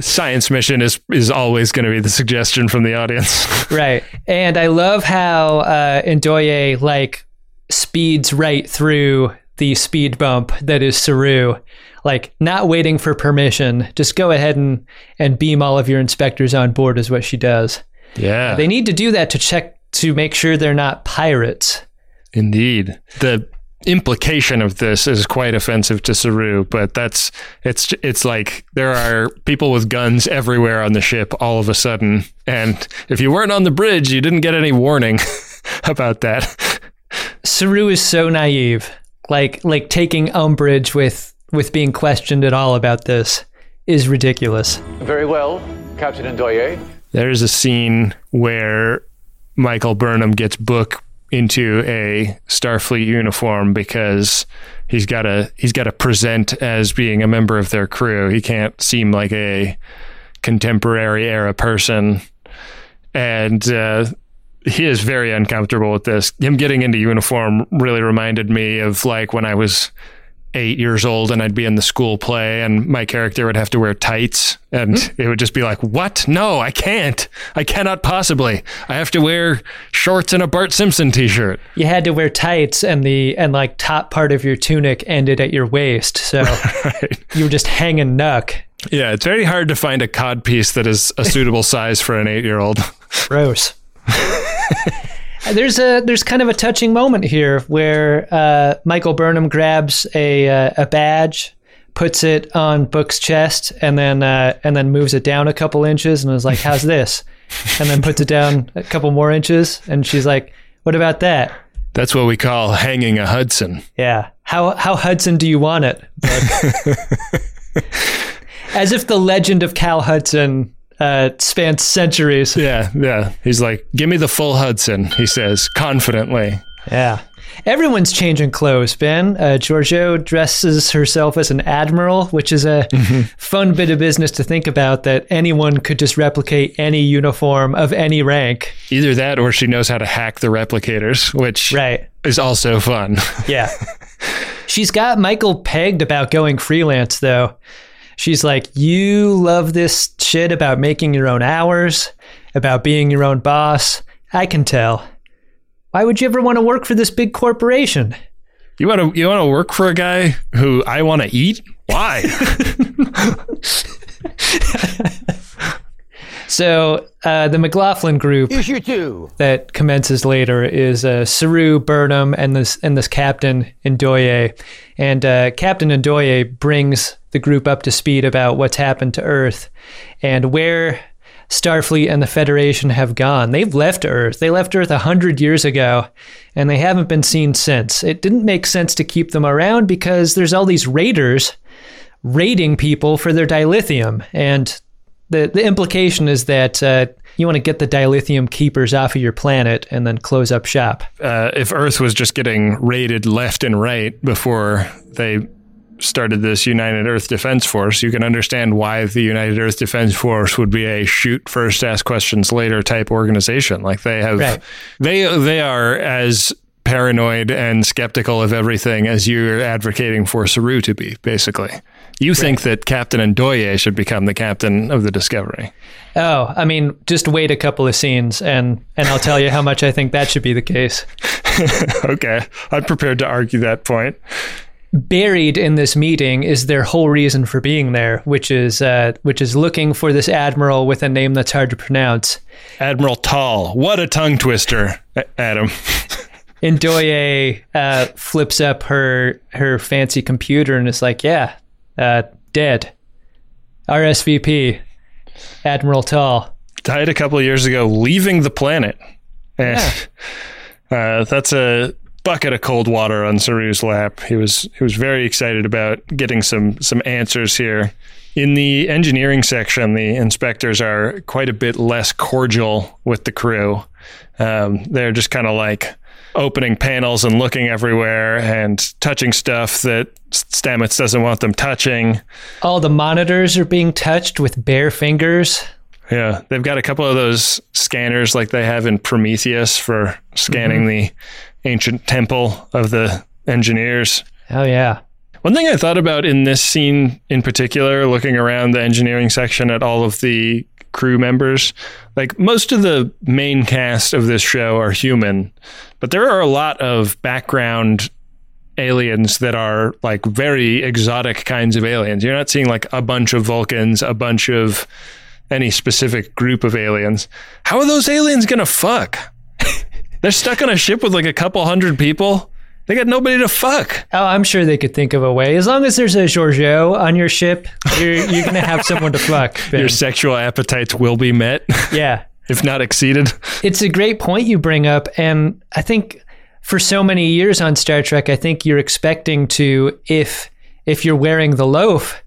Science mission is is always going to be the suggestion from the audience. <laughs> Right. And I love how uh, Ndoye, like, speeds right through the speed bump that is Saru. Like, not waiting for permission. Just go ahead and, and beam all of your inspectors on board, is what she does. Yeah, They need to do that to check to make sure they're not pirates. indeed. The implication of this is quite offensive to Saru, but that's it's it's like there are people with guns everywhere on the ship all of a sudden, and if you weren't on the bridge, you didn't get any warning <laughs> about that. Saru is so naive. Like like taking umbrage with with being questioned at all about this is ridiculous. Very well, Captain Ndoye. There's a scene where Michael Burnham gets booked into a Starfleet uniform because he's got to he's got to present as being a member of their crew. He can't seem like a contemporary era person, and uh, he is very uncomfortable with this. Him getting into uniform really reminded me of like when I was eight years old and I'd be in the school play and my character would have to wear tights and hmm. it would just be like, what? No, I can't. I cannot possibly. I have to wear shorts and a Bart Simpson t-shirt. You had to wear tights and the and like top part of your tunic ended at your waist. So <laughs> you were just hanging nuck. Yeah, it's very hard to find a cod piece that is a suitable size for an eight-year-old. Gross. <laughs> there's a there's kind of a touching moment here where uh, Michael Burnham grabs a uh, a badge, puts it on Book's chest, and then uh, and then moves it down a couple inches, and is like, "How's <laughs> this?" And then puts it down a couple more inches, and she's like, "What about that?" That's what we call hanging a Hudson. Yeah. How how Hudson do you want it? <laughs> As if the legend of Cal Hudson uh, spans centuries. Yeah, yeah. He's like, give me the full Hudson, he says confidently. Yeah. Everyone's changing clothes, Ben. Uh, Georgiou dresses herself as an admiral, which is a <laughs> fun bit of business to think about that anyone could just replicate any uniform of any rank. Either that or she knows how to hack the replicators, which Right. is also fun. Yeah. <laughs> She's got Michael pegged about going freelance, though. She's like, You love this shit about making your own hours. about being your own boss. I can tell. Why would you ever want to work for this big corporation? You want to you want to work for a guy who I want to eat? Why? <laughs> <laughs> So uh, the McLaughlin group Issue two. that commences later is uh, Saru, Burnham, and this and this Captain Ndoye. And uh, Captain Ndoye brings the group up to speed about what's happened to Earth and where Starfleet and the Federation have gone. They've left Earth. They left Earth a hundred years ago, and they haven't been seen since. It didn't make sense to keep them around because there's all these raiders raiding people for their dilithium, and the the implication is that uh, you want to get the dilithium keepers off of your planet and then close up shop. uh, if Earth was just getting raided left and right before they started this United Earth Defense Force, you can understand why the United Earth Defense Force would be a shoot first, ask questions later type organization. Like they have, Right. they they are as paranoid and skeptical of everything as you're advocating for Saru to be. Basically, you think that Captain Ndoye should become the captain of the Discovery. Oh, I mean, just wait a couple of scenes and and I'll tell you how much I think that should be the case. <laughs> okay, I'm prepared to argue that point. Buried in this meeting is their whole reason for being there, which is uh, which is looking for this admiral with a name that's hard to pronounce. Admiral Tal, what a tongue twister, Adam. Ndoye uh, flips up her her fancy computer and is like, "Yeah, uh, dead. RSVP, Admiral Tal." died a couple of years ago, leaving the planet. And <laughs> uh, that's a bucket of cold water on Saru's lap. He was he was very excited about getting some some answers here. In the engineering section, the inspectors are quite a bit less cordial with the crew. Um, they're just kind of like opening panels and looking everywhere and touching stuff that Stamets doesn't want them touching. All the monitors are being touched with bare fingers. Yeah, they've got a couple of those scanners like they have in Prometheus for scanning mm-hmm. the ancient temple of the engineers. Oh yeah. One thing I thought about in this scene in particular, looking around the engineering section at all of the crew members, like most of the main cast of this show are human, but there are a lot of background aliens that are like very exotic kinds of aliens. You're not seeing like a bunch of Vulcans, a bunch of any specific group of aliens. How are those aliens going to fuck? <laughs> They're stuck on a ship with like a couple hundred people. They got nobody to fuck. Oh, I'm sure they could think of a way. As long as there's a Georgiou on your ship, you're you're gonna have someone to fuck. <laughs> Ben. Your sexual appetites will be met, <laughs> yeah, if not exceeded. it's a great point you bring up, and I think for so many years on Star Trek, I think you're expecting to if if you're wearing the loaf,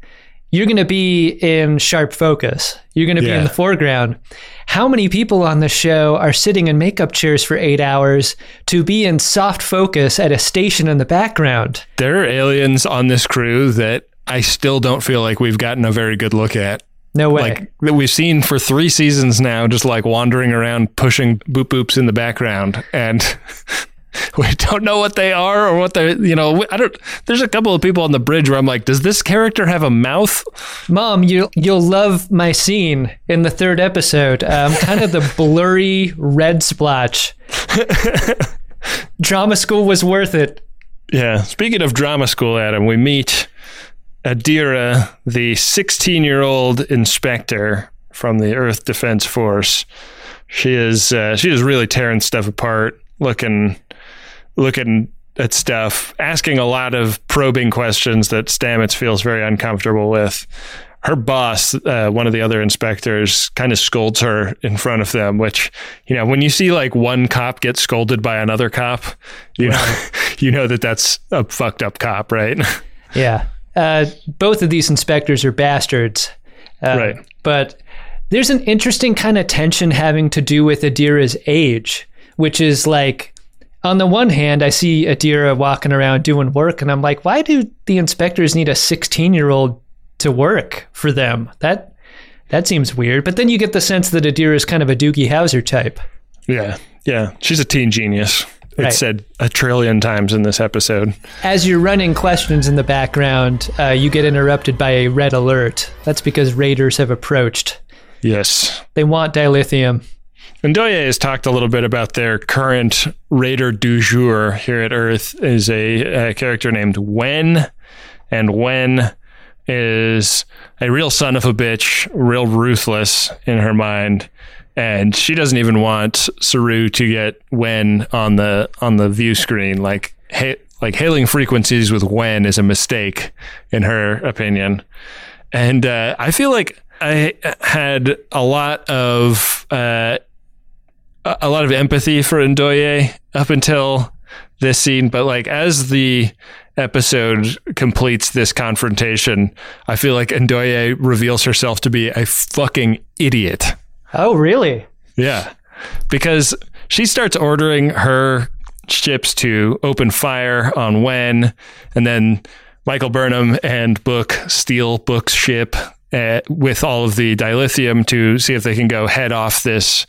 you're going to be in sharp focus. You're going to be in the foreground. How many people on the show are sitting in makeup chairs for eight hours to be in soft focus at a station in the background? There are aliens on this crew that I still don't feel like we've gotten a very good look at. No way. Like that we've seen for three seasons now, just like wandering around pushing boop boops in the background, and <laughs> <laughs> we don't know what they are or what they're you know, I don't. There's a couple of people on the bridge where I'm like, does this character have a mouth? Mom, you you'll love my scene in the third episode. Um, kind of the <laughs> blurry red splotch. <laughs> Drama school was worth it. Yeah. Speaking of drama school, Adam, we meet Adira, the 16 year old inspector from the Earth Defense Force. She is uh, she is really tearing stuff apart, looking looking at stuff, asking a lot of probing questions that Stamets feels very uncomfortable with. Her boss, uh, one of the other inspectors, kind of scolds her in front of them. Which, you know, when you see like one cop get scolded by another cop, you know, <laughs> you know that that's a fucked up cop, right? <laughs> Yeah. Uh, both of these inspectors are bastards. Uh, Right. But there's an interesting kind of tension having to do with Adira's age, which is like, on the one hand, I see Adira walking around doing work, and I'm like, why do the inspectors need a 16 year old to work for them? That that seems weird. But then you get the sense that Adira is kind of a Doogie Howser type. Yeah, yeah. She's a teen genius. It's Right. said a trillion times in this episode. As you're running questions in the background, uh, you get interrupted by a red alert. That's because raiders have approached. Yes. They want dilithium. Ndoye has talked a little bit about their current raider du jour here at Earth is a, a character named Wen, and Wen is a real son of a bitch, real ruthless in her mind, and she doesn't even want Saru to get Wen on the on the view screen. Like, ha- like hailing frequencies with Wen is a mistake in her opinion, and uh, I feel like I had a lot of. Uh, a lot of empathy for Ndoye up until this scene, but like as the episode completes this confrontation, I feel like Ndoye reveals herself to be a fucking idiot. Oh, really? Yeah. Because she starts ordering her ships to open fire on Wen, and then Michael Burnham and Book steal Book's ship uh, with all of the dilithium to see if they can go head off this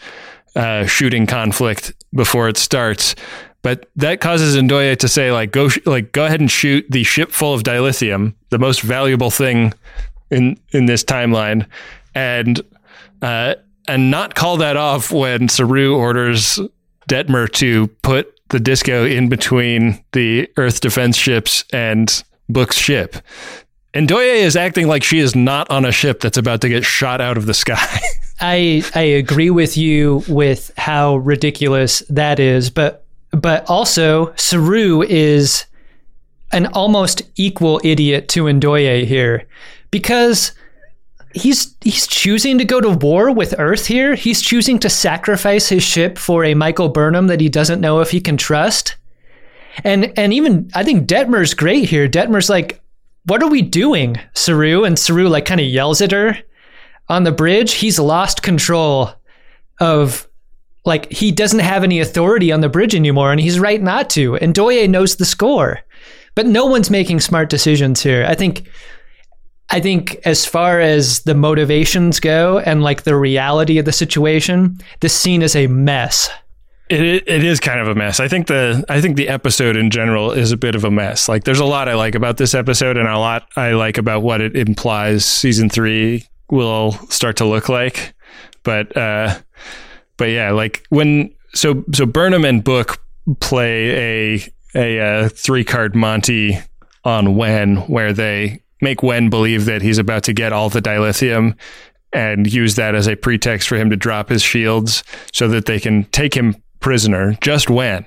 uh, shooting conflict before it starts. But that causes Ndoye to say, like, go, sh- like, go ahead and shoot the ship full of dilithium, the most valuable thing in in this timeline, and uh, and not call that off when Saru orders Detmer to put the disco in between the Earth defense ships and Book's ship. Ndoye is acting like she is not on a ship that's about to get shot out of the sky. <laughs> I I agree with you with how ridiculous that is, but but also Saru is an almost equal idiot to Ndoye here because he's he's choosing to go to war with Earth here. He's choosing to sacrifice his ship for a Michael Burnham that he doesn't know if he can trust. And and even I think Detmer's great here. Detmer's like, "What are we doing, Saru?" And Saru like kind of yells at her on the bridge. He's lost control of like he doesn't have any authority on the bridge anymore, and he's right not to. Ndoye knows the score, but no one's making smart decisions here. I think. I think as far as the motivations go and like the reality of the situation, this scene is a mess. It it is kind of a mess. I think the I think the episode in general is a bit of a mess. Like there's a lot I like about this episode and a lot I like about what it implies season 3 will start to look like. But uh but yeah, like when so so Burnham and Book play a a, uh three card Monty on Wen where they make Wen believe that he's about to get all the dilithium and use that as a pretext for him to drop his shields so that they can take him prisoner just Wen.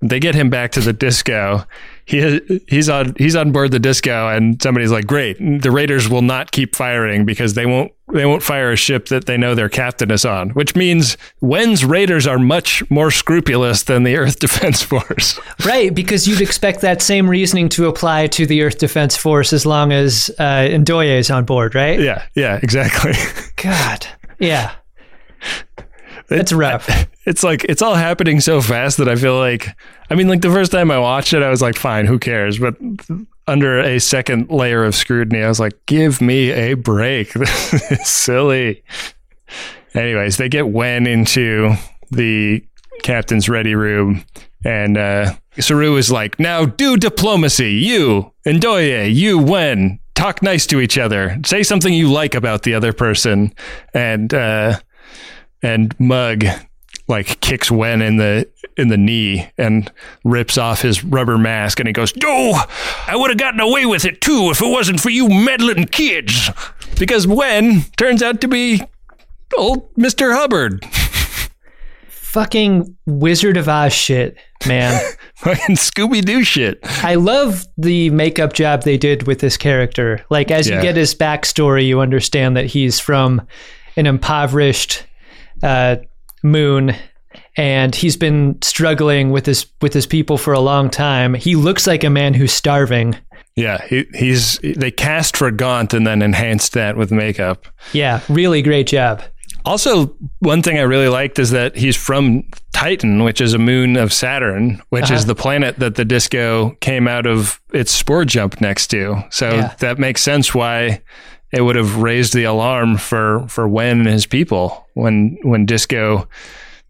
They get him back to the disco. He he's on he's on board the disco, and somebody's like, "Great, the Raiders will not keep firing because they won't they won't fire a ship that they know their captain is on." Which means Wen's Raiders are much more scrupulous than the Earth <laughs> Defense Force. Right, because you'd expect that same reasoning to apply to the Earth Defense Force as long as uh, Ndoye is on board, right? Yeah, yeah, exactly. <laughs> God, yeah. It's rough. <laughs> It's like it's all happening so fast that I feel like I mean like the first time I watched it I was like fine who cares but under a second layer of scrutiny I was like give me a break <laughs> this is silly. Anyways, they get Wen into the captain's ready room and uh Saru is like, now do diplomacy. You, Ndoye, you, Wen, talk nice to each other. Say something you like about the other person. And uh and Mug like kicks Wen in the in the knee and rips off his rubber mask and he goes, "Oh, I would have gotten away with it too if it wasn't for you meddling kids." Because Wen turns out to be old Mr. Hubbard. Fucking Wizard of Oz shit, man. <laughs> Fucking Scooby Doo shit. I love the makeup job they did with this character. Like as Yeah. you get his backstory, you understand that he's from an impoverished uh, moon, and he's been struggling with his with his people for a long time. He looks like a man who's starving. Yeah, he, he's they cast for Gaunt and then enhanced that with makeup. Yeah, really great job. Also, one thing I really liked is that he's from Titan, which is a moon of Saturn, which is Uh-huh. the planet that the disco came out of its spore jump next to. So Yeah. that makes sense why it would have raised the alarm for for Wen and his people when when disco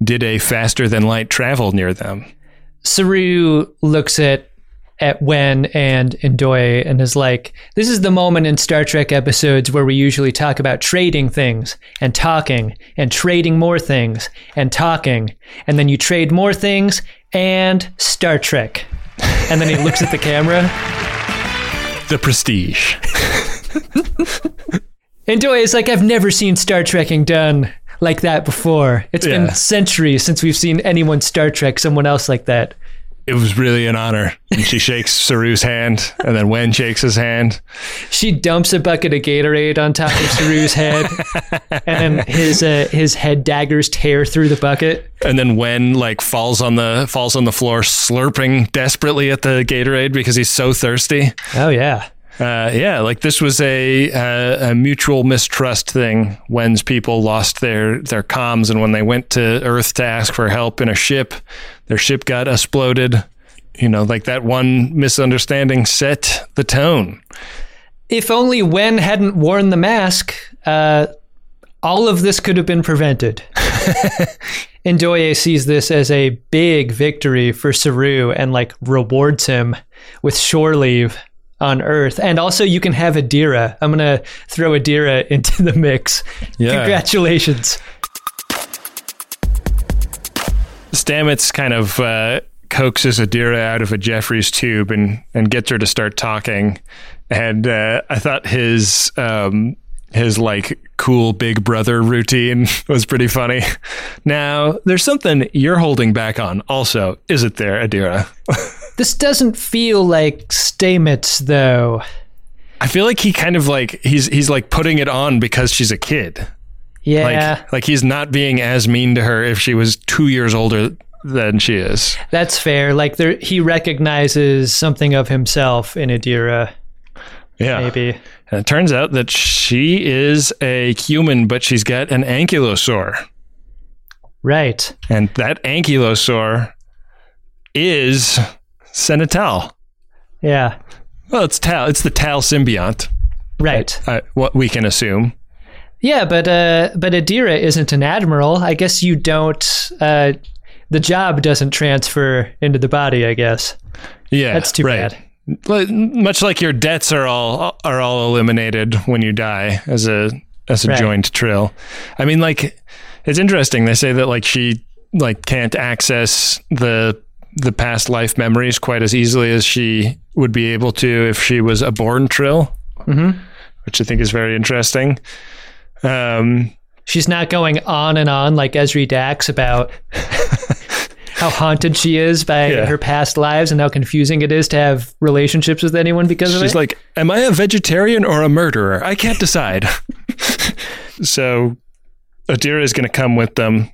did a faster than light travel near them. Saru looks at at Wen and Ndoye and is like, this is the moment in Star Trek episodes where we usually talk about trading things and talking and trading more things and talking. And then you trade more things and Star Trek. And then he looks at the camera. <laughs> The prestige. <laughs> Ndoye is like, I've never seen Star Trekking done like that before. It's Yeah. been centuries since we've seen anyone Star Trek someone else like that. It was really an honor. And she shakes Saru's hand, and then Wen shakes his hand. She dumps a bucket of Gatorade on top of Saru's head, and then his uh, his head daggers tear through the bucket. And then Wen like falls on the falls on the floor, slurping desperately at the Gatorade because he's so thirsty. Oh yeah, Uh, yeah, like this was a, uh, a mutual mistrust thing. Wen's people lost their their comms, and when they went to Earth to ask for help in a ship, their ship got exploded. You know, like that one misunderstanding set the tone. if only Wen hadn't worn the mask, uh, all of this could have been prevented. <laughs> Ndoye sees this as a big victory for Saru and like rewards him with shore leave on Earth. And also, you can have Adira. I'm gonna throw Adira <laughs> into the mix. Yeah. Congratulations. Stamets kind of uh, coaxes Adira out of a Jefferies tube and, and gets her to start talking. And uh, I thought his um, his like cool big brother routine <laughs> was pretty funny. Now, there's something you're holding back on, also, is it there, Adira? <laughs> This doesn't feel like Stamets, though. I feel like he kind of like he's he's like putting it on because she's a kid. Yeah. Like like he's not being as mean to her if she was two years older than she is. That's fair. Like there, he recognizes something of himself in Adira. Yeah. Maybe. And it turns out that she is a human, but she's got an ankylosaur. Right. And that ankylosaur is Senna Tal. Yeah. Well, it's Tal. It's the Tal symbiont. Right. Uh, what we can assume. Yeah, but uh, but Adira isn't an admiral. I guess you don't. Uh, the job doesn't transfer into the body. I guess. Yeah, That's too right. bad. Much like your debts are all are all eliminated when you die as a as a Right. joint trill. I mean, like it's interesting. They say that like she like can't access the the past life memories quite as easily as she would be able to if she was a born trill, Mhm. which I think is very interesting. Um, She's not going on and on like Ezri Dax about <laughs> how haunted she is by Yeah. her past lives and how confusing it is to have relationships with anyone because of it. She's like, Am I a vegetarian or a murderer? I can't decide. <laughs> so Adira is going to come with them,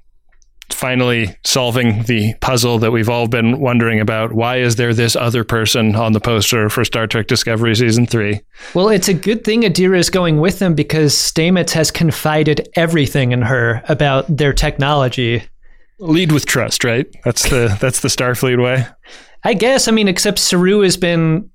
finally solving the puzzle that we've all been wondering about. Why is there this other person on the poster for Star Trek Discovery Season 3? Well, it's a good thing Adira is going with them because Stamets has confided everything in her about their technology. Lead with trust, right? That's the <laughs> that's the Starfleet way. I guess. I mean, except Saru has been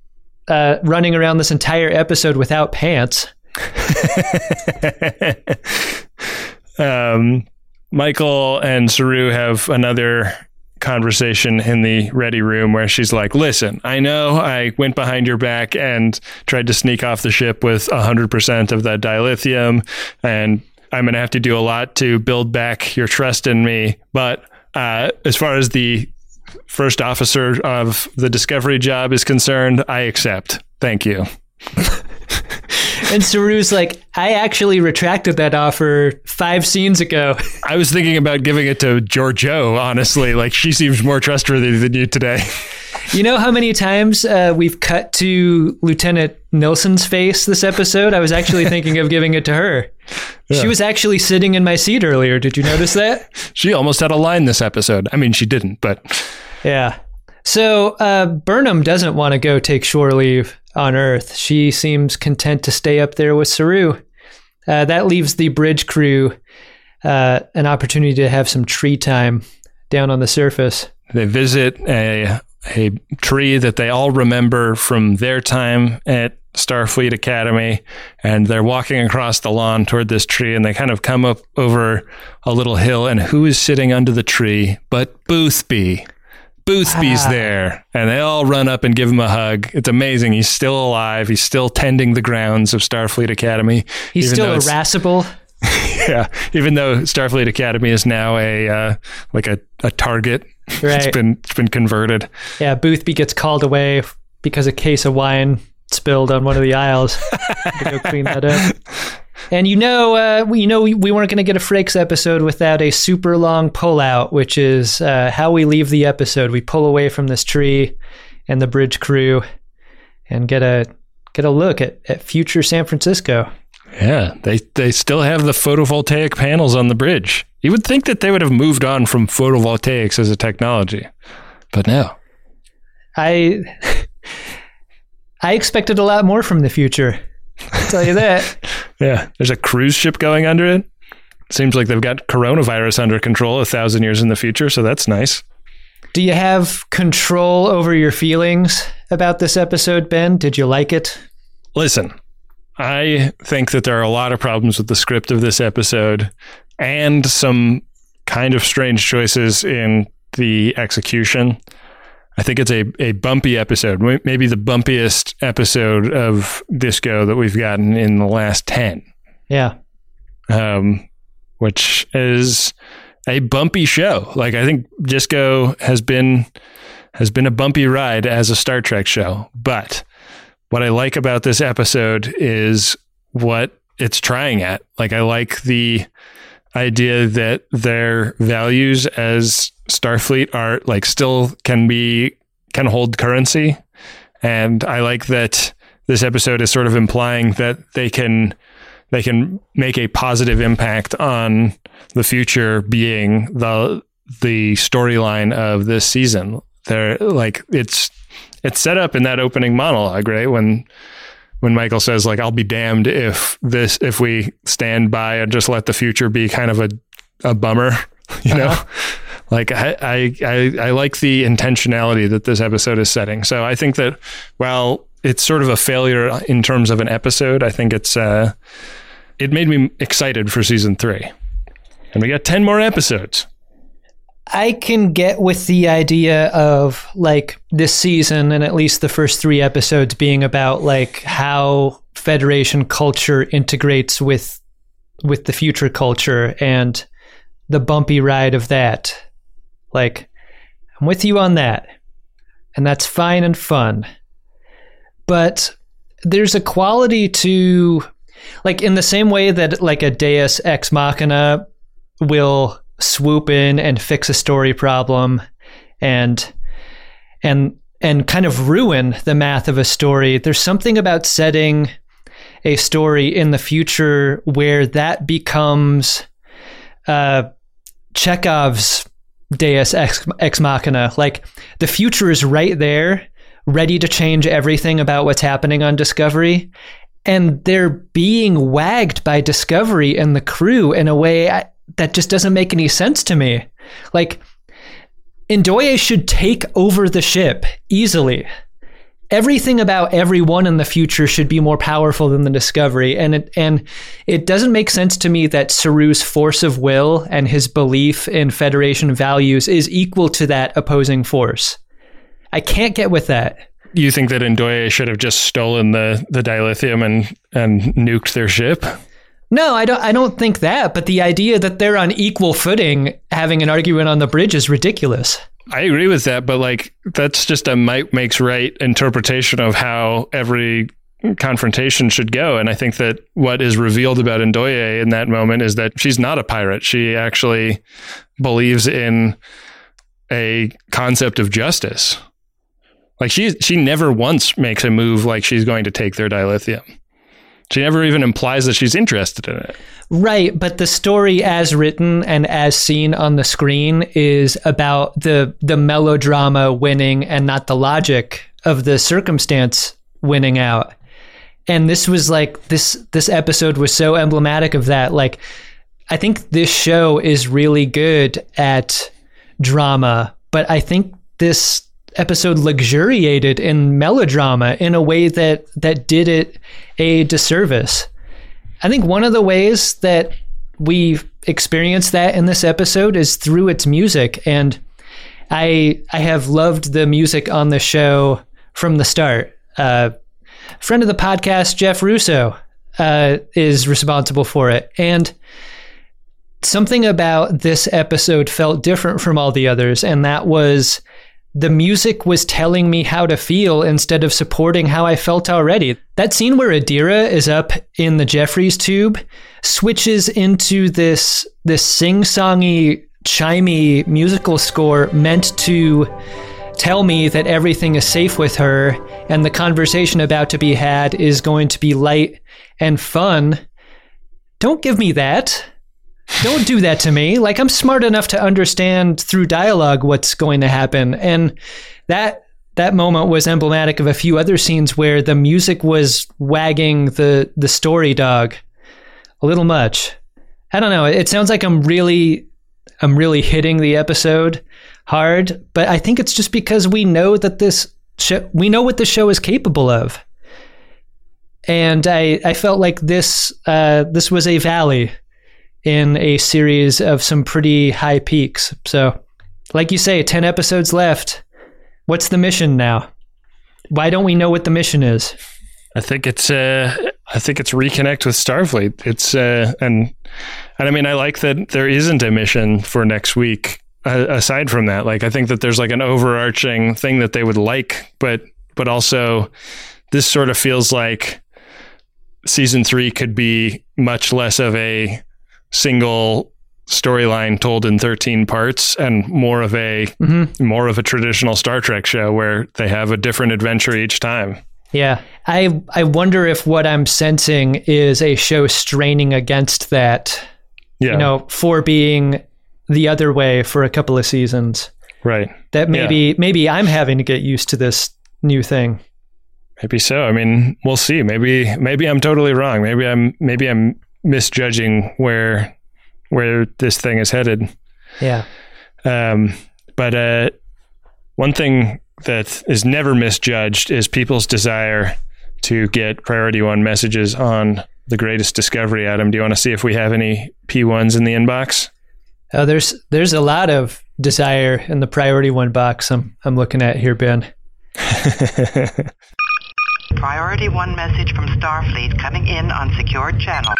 uh, running around this entire episode without pants. <laughs> um, Michael and Saru have another conversation in the ready room where she's like, Listen, I know I went behind your back and tried to sneak off the ship with 100% of that dilithium, and I'm going to have to do a lot to build back your trust in me. But uh, as far as the first officer of the discovery job is concerned, I accept. Thank you. And Saru's like, I actually retracted that offer five scenes ago. <laughs> I was thinking about giving it to Georgiou, honestly. Like, she seems more trustworthy than you today. <laughs> You know how many times uh, we've cut to Lieutenant Nilsson's face this episode? I was actually thinking of giving it to her. She was actually sitting in my seat earlier. Did you notice that? <laughs> She almost had a line this episode. I mean, she didn't, but Yeah. So uh, Burnham doesn't want to go take shore leave on Earth. She seems content to stay up there with Saru. Uh, that leaves the bridge crew uh, an opportunity to have some tree time down on the surface. they visit a a tree that they all remember from their time at Starfleet Academy, and they're walking across the lawn toward this tree, and they kind of come up over a little hill, and who is sitting under the tree but Boothby? Boothby's there, and they all run up and give him a hug. It's amazing. He's still alive. He's still tending the grounds of Starfleet Academy. He's still irascible. <laughs> yeah, even though Starfleet Academy is now a uh, like a, a target. Right. It's been it's been converted. Yeah, Boothby gets called away because a case of wine spilled on one of the aisles. <laughs> to go clean that up. And you know, uh, we, you know, we, we weren't going to get a Frakes episode without a super long pullout, which is uh, how we leave the episode. We pull away from this tree and the bridge crew, and get a get a look at, at future San Francisco. Yeah, they they still have the photovoltaic panels on the bridge. You would think that they would have moved on from photovoltaics as a technology, but no. I I expected a lot more from the future. I'll tell you that. <laughs> Yeah, there's a cruise ship going under it. Seems like they've got coronavirus under control a thousand years in the future, so that's nice. Do you have control over your feelings about this episode, Ben? Did you like it? Listen, I think that there are a lot of problems with the script of this episode and some kind of strange choices in the execution. I think it's a, a bumpy episode, maybe the bumpiest episode of Disco that we've gotten in the last 10, Yeah. um, which is a bumpy show. Like I think Disco has been has been a bumpy ride as a Star Trek show, but what I like about this episode is what it's trying at. Like I like the idea that their values as Starfleet are like still can be can hold currency. And I like that this episode is sort of implying that they can they can make a positive impact on the future being the the storyline of this season. They're like it's it's set up in that opening monologue, right? When when Michael says like I'll be damned if this if we stand by and just let the future be kind of a a bummer, <laughs> you know? Like I, I I I like the intentionality that this episode is setting. So I think that while it's sort of a failure in terms of an episode, I think it's uh it made me excited for season 3. And we got 10 more episodes. I can get with the idea of like this season and at least the first three episodes being about like how Federation culture integrates with with the future culture and the bumpy ride of that. Like I'm with you on that. And that's fine and fun. But there's a quality to like in the same way that like a Deus ex machina will swoop in and fix a story problem and and and kind of ruin the math of a story. There's something about setting a story in the future where that becomes uh Chekhov's Deus ex, ex machina. Like the future is right there ready to change everything about what's happening on discovery and they're being wagged by discovery and the crew in a way I, that just doesn't make any sense to me. Like, Ndoye should take over the ship easily. Everything about everyone in the future should be more powerful than the Discovery, and it and it doesn't make sense to me that Saru's force of will and his belief in Federation values is equal to that opposing force. I can't get with that. You think that Ndoye should have just stolen the the dilithium and and nuked their ship? No, I don't. I don't think that. But the idea that they're on equal footing, having an argument on the bridge, is ridiculous. I agree with that, but like that's just a might makes right interpretation of how every confrontation should go. And I think that what is revealed about Ndoye in that moment is that she's not a pirate. She actually believes in a concept of justice. Like she she never once makes a move like she's going to take their dilithium. She never even implies that she's interested in it. Right, but the story as written and as seen on the screen is about the the melodrama winning and not the logic of the circumstance winning out. And this was like this this episode was so emblematic of that. Like I think this show is really good at drama, but I think this episode luxuriated in melodrama in a way that that did it a disservice. I think one of the ways that we experience that in this episode is through its music and I I have loved the music on the show from the start. Uh, friend of the podcast, Jeff Russo, uh, is responsible for it, and something about this episode felt different from all the others, and that was the music was telling me how to feel instead of supporting how I felt already. That scene where Adira is up in the Jefferies tube switches into this this sing-songy, chimey musical score meant to tell me that everything is safe with her and the conversation about to be had is going to be light and fun. Don't give me that. Don't do that to me. Like I'm smart enough to understand through dialogue what's going to happen. And that that moment was emblematic of a few other scenes where the music was wagging the the story dog a little much. I don't know. It sounds like I'm really I'm really hitting the episode hard, but I think it's just because we know that this show, we know what the show is capable of. And I, I felt like this uh, this was a valley in a series of some pretty high peaks. So, like you say, 10 episodes left. What's the mission now? Why don't we know what the mission is? I think it's uh, I think it's reconnect with Starfleet. It's uh, and and I mean I like that there isn't a mission for next week. Uh, aside from that, like I think that there's like an overarching thing that they would like, but but also this sort of feels like season three could be much less of a single storyline told in 13 parts and more of a mm-hmm. more of a traditional Star Trek show where they have a different adventure each time. Yeah. I I wonder if what I'm sensing is a show straining against that. Yeah. You know, for being the other way for a couple of seasons. Right. That maybe yeah. maybe I'm having to get used to this new thing. Maybe so. I mean, we'll see. Maybe maybe I'm totally wrong. Maybe I'm maybe I'm misjudging where where this thing is headed. Yeah. Um, but uh, one thing that is never misjudged is people's desire to get priority one messages on the greatest discovery. Adam, do you want to see if we have any P ones in the inbox? Uh, there's there's a lot of desire in the priority one box. I'm I'm looking at here, Ben. <laughs> Priority one message from Starfleet coming in on secured channel.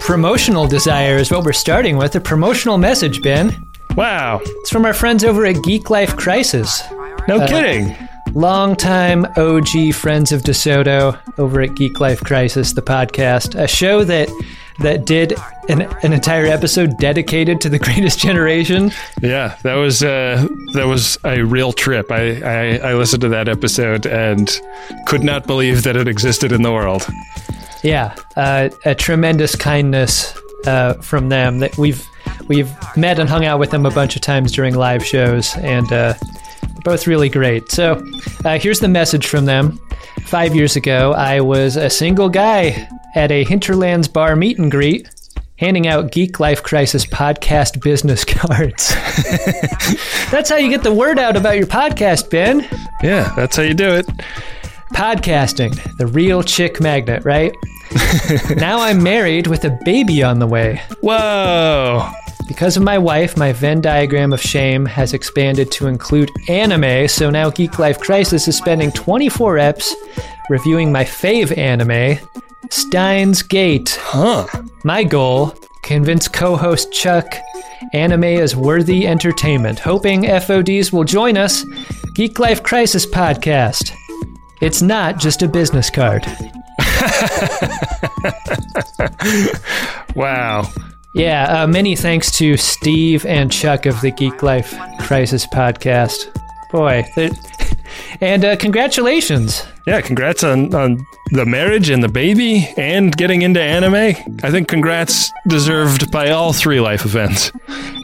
Promotional desire is what we're starting with. A promotional message, Ben. Wow. It's from our friends over at Geek Life Crisis. No uh, kidding. Longtime OG friends of DeSoto over at Geek Life Crisis, the podcast, a show that that did an, an entire episode dedicated to the <laughs> Greatest Generation. Yeah, that was uh, that was a real trip. I, I I listened to that episode and could not believe that it existed in the world. Yeah, uh, a tremendous kindness uh, from them. That we've we've met and hung out with them a bunch of times during live shows, and uh, both really great. So uh, here's the message from them. Five years ago, I was a single guy at a Hinterlands bar meet and greet, handing out Geek Life Crisis podcast business <laughs> cards. <laughs> that's how you get the word out about your podcast, Ben. Yeah, that's how you do it. Podcasting, the real chick magnet, right? <laughs> now I'm married with a baby on the way. Whoa. Because of my wife, my Venn diagram of shame has expanded to include anime, so now Geek Life Crisis is spending 24 eps reviewing my fave anime, Steins Gate. Huh. My goal convince co host Chuck anime is worthy entertainment, hoping FODs will join us. Geek Life Crisis podcast. It's not just a business card. <laughs> wow. Yeah, uh, many thanks to Steve and Chuck of the Geek Life Crisis podcast. Boy, <laughs> and uh, congratulations. Yeah, congrats on, on the marriage and the baby and getting into anime. I think congrats deserved by all three life events.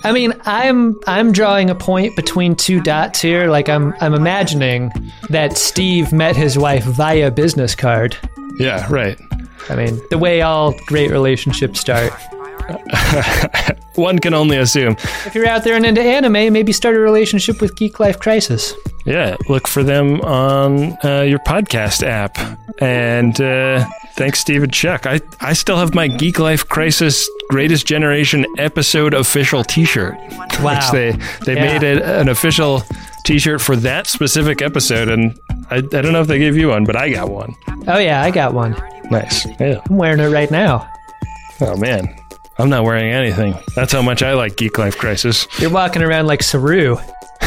I mean, I'm I'm drawing a point between two dots here. Like I'm I'm imagining that Steve met his wife via business card. Yeah, right. I mean, the way all great relationships start. <laughs> One can only assume. If you're out there and into anime, maybe start a relationship with Geek Life Crisis. Yeah, look for them on uh, your podcast app. And uh, Thanks, Stephen Chuck. I, I still have my Geek Life Crisis Greatest Generation episode official T-shirt. Wow. Which they they Yeah. made it an official T-shirt for that specific episode, and I, I don't know if they gave you one, but I got one. Oh yeah, I got one. Nice. Yeah. I'm wearing it right now. Oh man, I'm not wearing anything. That's how much I like Geek Life Crisis. You're walking around like Saru. <laughs>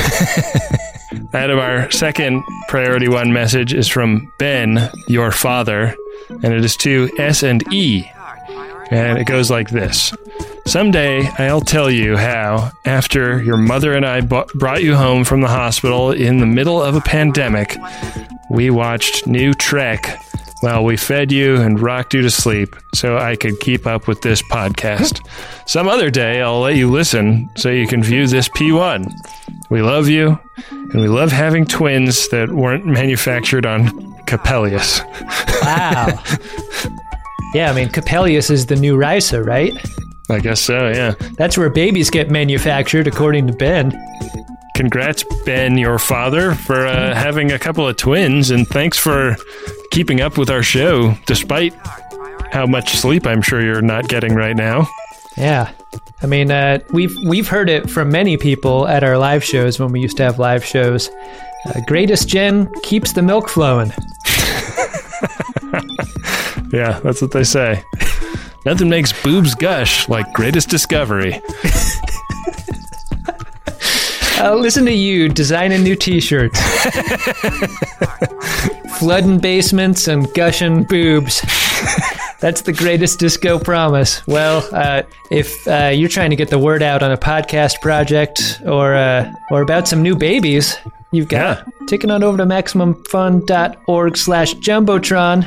Out of our second priority one message is from Ben, your father, and it is to S and E. And it goes like this. Someday I'll tell you how, after your mother and I brought you home from the hospital in the middle of a pandemic, we watched New Trek while we fed you and rocked you to sleep so I could keep up with this podcast. <laughs> Some other day I'll let you listen so you can view this P1. We love you, and we love having twins that weren't manufactured on Capellius. Wow. <laughs> yeah, I mean Capellius is the new Risa, right? I guess so, yeah. That's where babies get manufactured, according to Ben. Congrats, Ben, your father, for uh, having a couple of twins, and thanks for keeping up with our show, despite how much sleep I'm sure you're not getting right now. Yeah. I mean, uh, we've we've heard it from many people at our live shows when we used to have live shows. Uh, greatest gen keeps the milk flowing. <laughs> Yeah, that's what they say. Nothing makes boobs gush like greatest discovery. Uh, listen to you designing new T-shirts, <laughs> flooding basements and gushing boobs. <laughs> That's the greatest disco promise. Well, uh, if uh, you're trying to get the word out on a podcast project or uh, or about some new babies, you've got taken on over to maximumfun.org slash jumbotron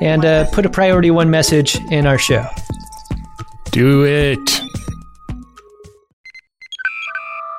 and uh, put a priority one message in our show. Do it.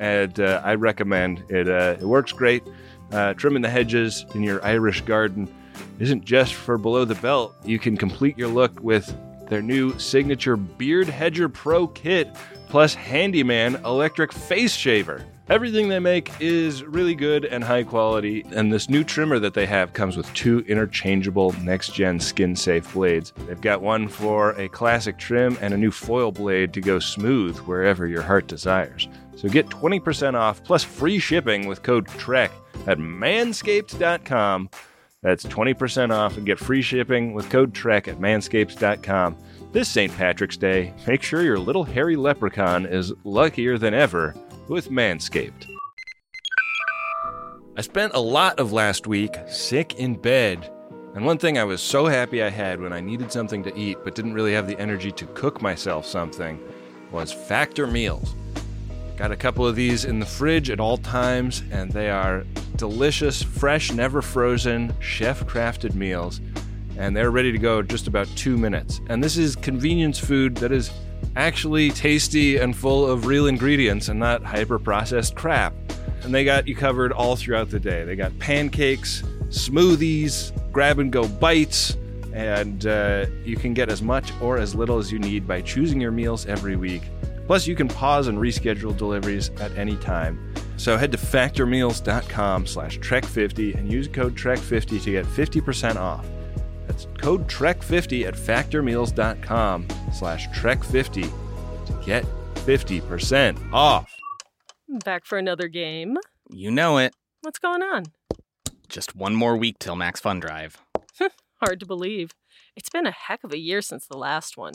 and uh, I recommend it. Uh, it works great. Uh, trimming the hedges in your Irish garden isn't just for below the belt. You can complete your look with their new signature Beard Hedger Pro kit plus Handyman electric face shaver. Everything they make is really good and high quality, and this new trimmer that they have comes with two interchangeable next gen skin safe blades. They've got one for a classic trim and a new foil blade to go smooth wherever your heart desires. So get 20% off plus free shipping with code TREK at manscaped.com. That's 20% off and get free shipping with code TREK at manscaped.com. This St. Patrick's Day, make sure your little hairy leprechaun is luckier than ever with Manscaped. I spent a lot of last week sick in bed. And one thing I was so happy I had when I needed something to eat but didn't really have the energy to cook myself something was Factor Meals. Got a couple of these in the fridge at all times, and they are delicious, fresh, never frozen, chef crafted meals. And they're ready to go just about two minutes. And this is convenience food that is actually tasty and full of real ingredients and not hyper processed crap. And they got you covered all throughout the day. They got pancakes, smoothies, grab and go bites, and uh, you can get as much or as little as you need by choosing your meals every week. Plus, you can pause and reschedule deliveries at any time. So head to factormeals.com slash trek50 and use code trek50 to get 50% off. That's code trek50 at factormeals.com slash trek50 to get 50% off. Back for another game. You know it. What's going on? Just one more week till Max Fun Drive. <laughs> Hard to believe. It's been a heck of a year since the last one.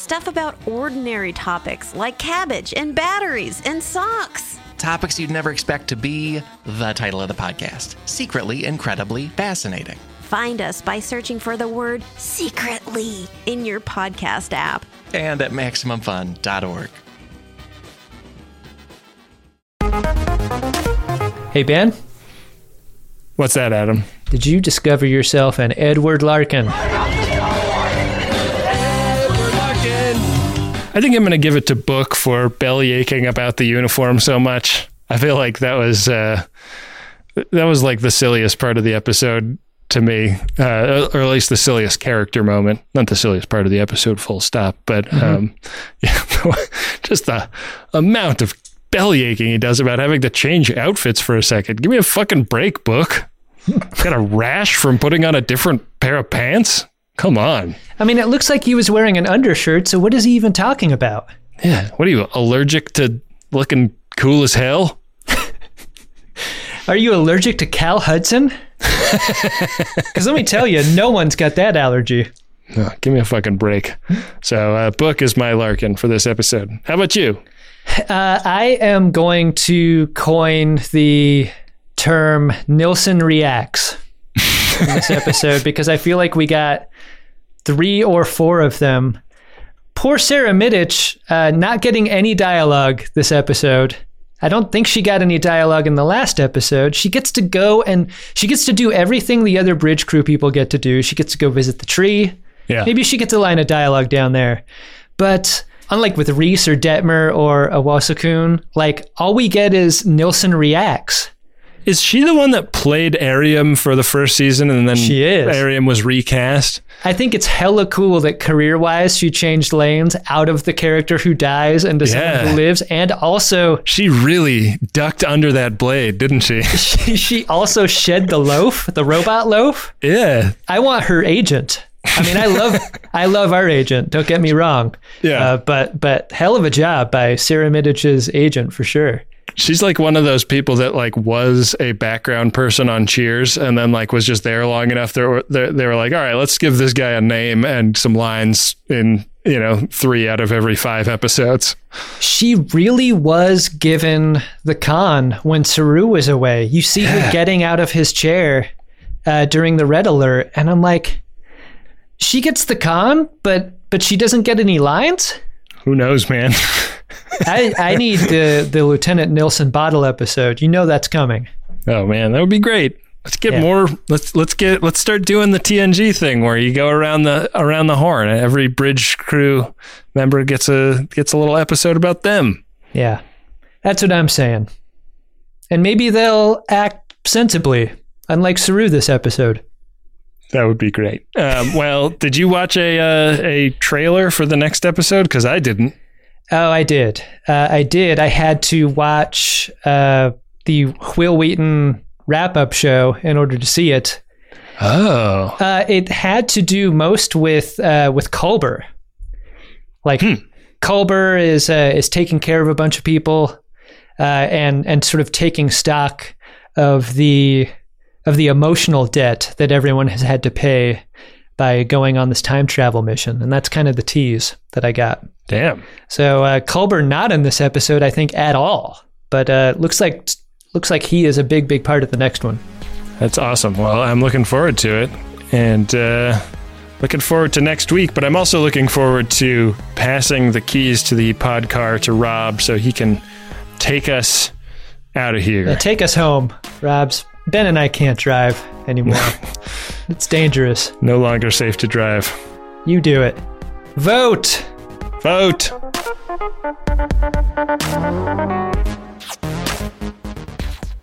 Stuff about ordinary topics like cabbage and batteries and socks. Topics you'd never expect to be the title of the podcast Secretly Incredibly Fascinating. Find us by searching for the word secretly in your podcast app. And at MaximumFun.org. Hey, Ben, What's that, Adam? did you discover yourself an Edward Larkin? I think I'm going to give it to Book for belly aching about the uniform so much. I feel like that was uh, that was like the silliest part of the episode to me, uh, or at least the silliest character moment. Not the silliest part of the episode, full stop. But um, <laughs> yeah, <laughs> just the amount of belly aching he does about having to change outfits for a second. Give me a fucking break, Book. <laughs> Got a rash from putting on a different pair of pants. Come on. I mean, it looks like he was wearing an undershirt, so what is he even talking about? Yeah. What are you allergic to looking cool as hell? Are you allergic to Cal Hudson? <laughs> Because let me tell you, no one's got that allergy. No, give me a fucking break. So, uh, book is my Larkin for this episode. How about you? Uh, I am going to coin the term Nilsson reacts in this <laughs> episode because I feel like we got three or four of them. Poor Sara Mitich, uh, not getting any dialogue this episode. I don't think she got any dialogue in the last episode. She gets to go and she gets to do everything the other bridge crew people get to do. She gets to go visit the tree. Yeah. Maybe she gets a line of dialogue down there. But unlike with Rhys or Detmer or Owosekun, like all we get is Nilsson reacts. Is she the one that played Airiam for the first season and then She is. Airiam was recast? I think it's hella cool that career wise she changed lanes out of the character who dies into Yeah. who lives, and also She really ducked under that blade, didn't she? <laughs> she, she also shed the loaf, the robot loaf. yeah. I want her agent. I mean, I love <laughs> I love our agent. Don't get me wrong. Yeah. Uh, but but hell of a job by Sara Mitich's agent for sure. She's like one of those people that like was a background person on Cheers and then like was just there long enough. They were they were like, all right, let's give this guy a name and some lines in you know three out of every five episodes. She really was given the con when Saru was away. You see her getting out of his chair uh, during the red alert, and I'm like, she gets the con, but but she doesn't get any lines. Who knows, man? <laughs> I, I need the the Lieutenant Nilsson bottle episode. You know that's coming. Oh man, that would be great. Let's get Yeah. more. Let's let's get let's start doing the TNG thing where you go around the around the horn. Every bridge crew member gets a gets a little episode about them. Yeah, that's what I'm saying. And maybe they'll act sensibly, unlike Saru this episode. That would be great. Um, well, did you watch a uh, a trailer for the next episode? Because I didn't. Oh, I did. Uh, I did. I had to watch uh, the Wil Wheaton wrap up show in order to see it. Oh, Uh, it had to do most with uh, with Culber. Like Culber is uh, is taking care of a bunch of people, uh, and and sort of taking stock of the of the emotional debt that everyone has had to pay by going on this time travel mission, and that's kind of the tease that I got. damn. So uh, Culber not in this episode, I think, at all. But uh, looks like looks like he is a big, big part of the next one. That's awesome. Well, I'm looking forward to it, and uh, looking forward to next week. But I'm also looking forward to passing the keys to the pod car to Rob so he can take us out of here. Uh, take us home, Robs. Ben and I can't drive anymore. <laughs> it's dangerous. No longer safe to drive. You do it. Vote. Vote.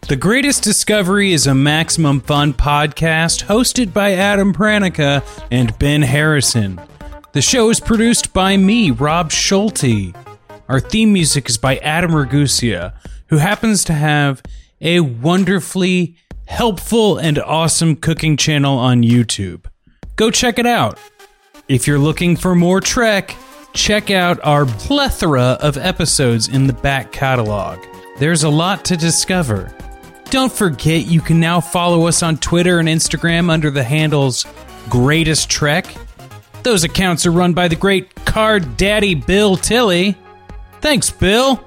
The Greatest Discovery is a Maximum Fun podcast hosted by Adam Pranica and Ben Harrison. The The show is produced by me, Rob Schulte. Our theme music is by Adam Ragusea, who happens to have a wonderfully helpful and awesome cooking channel on YouTube. Go check it out. If you're looking for more Trek, check out our plethora of episodes in the back catalog. There's a lot to discover. Don't forget you can now follow us on Twitter and Instagram under the handles Greatest Trek. Those accounts are run by the great card daddy Bill Tilly. Thanks, Bill.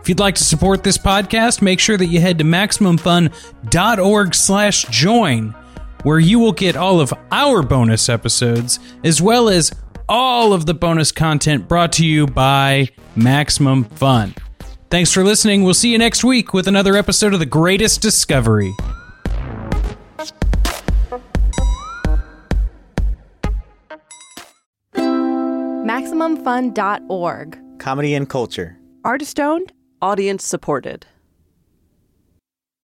If you'd like to support this podcast, make sure that you head to MaximumFun.org slash join, where you will get all of our bonus episodes, as well as all of the bonus content brought to you by Maximum Fun. Thanks for listening. We'll see you next week with another episode of The Greatest Discovery. MaximumFun.org. Comedy and culture. Artist owned, audience supported.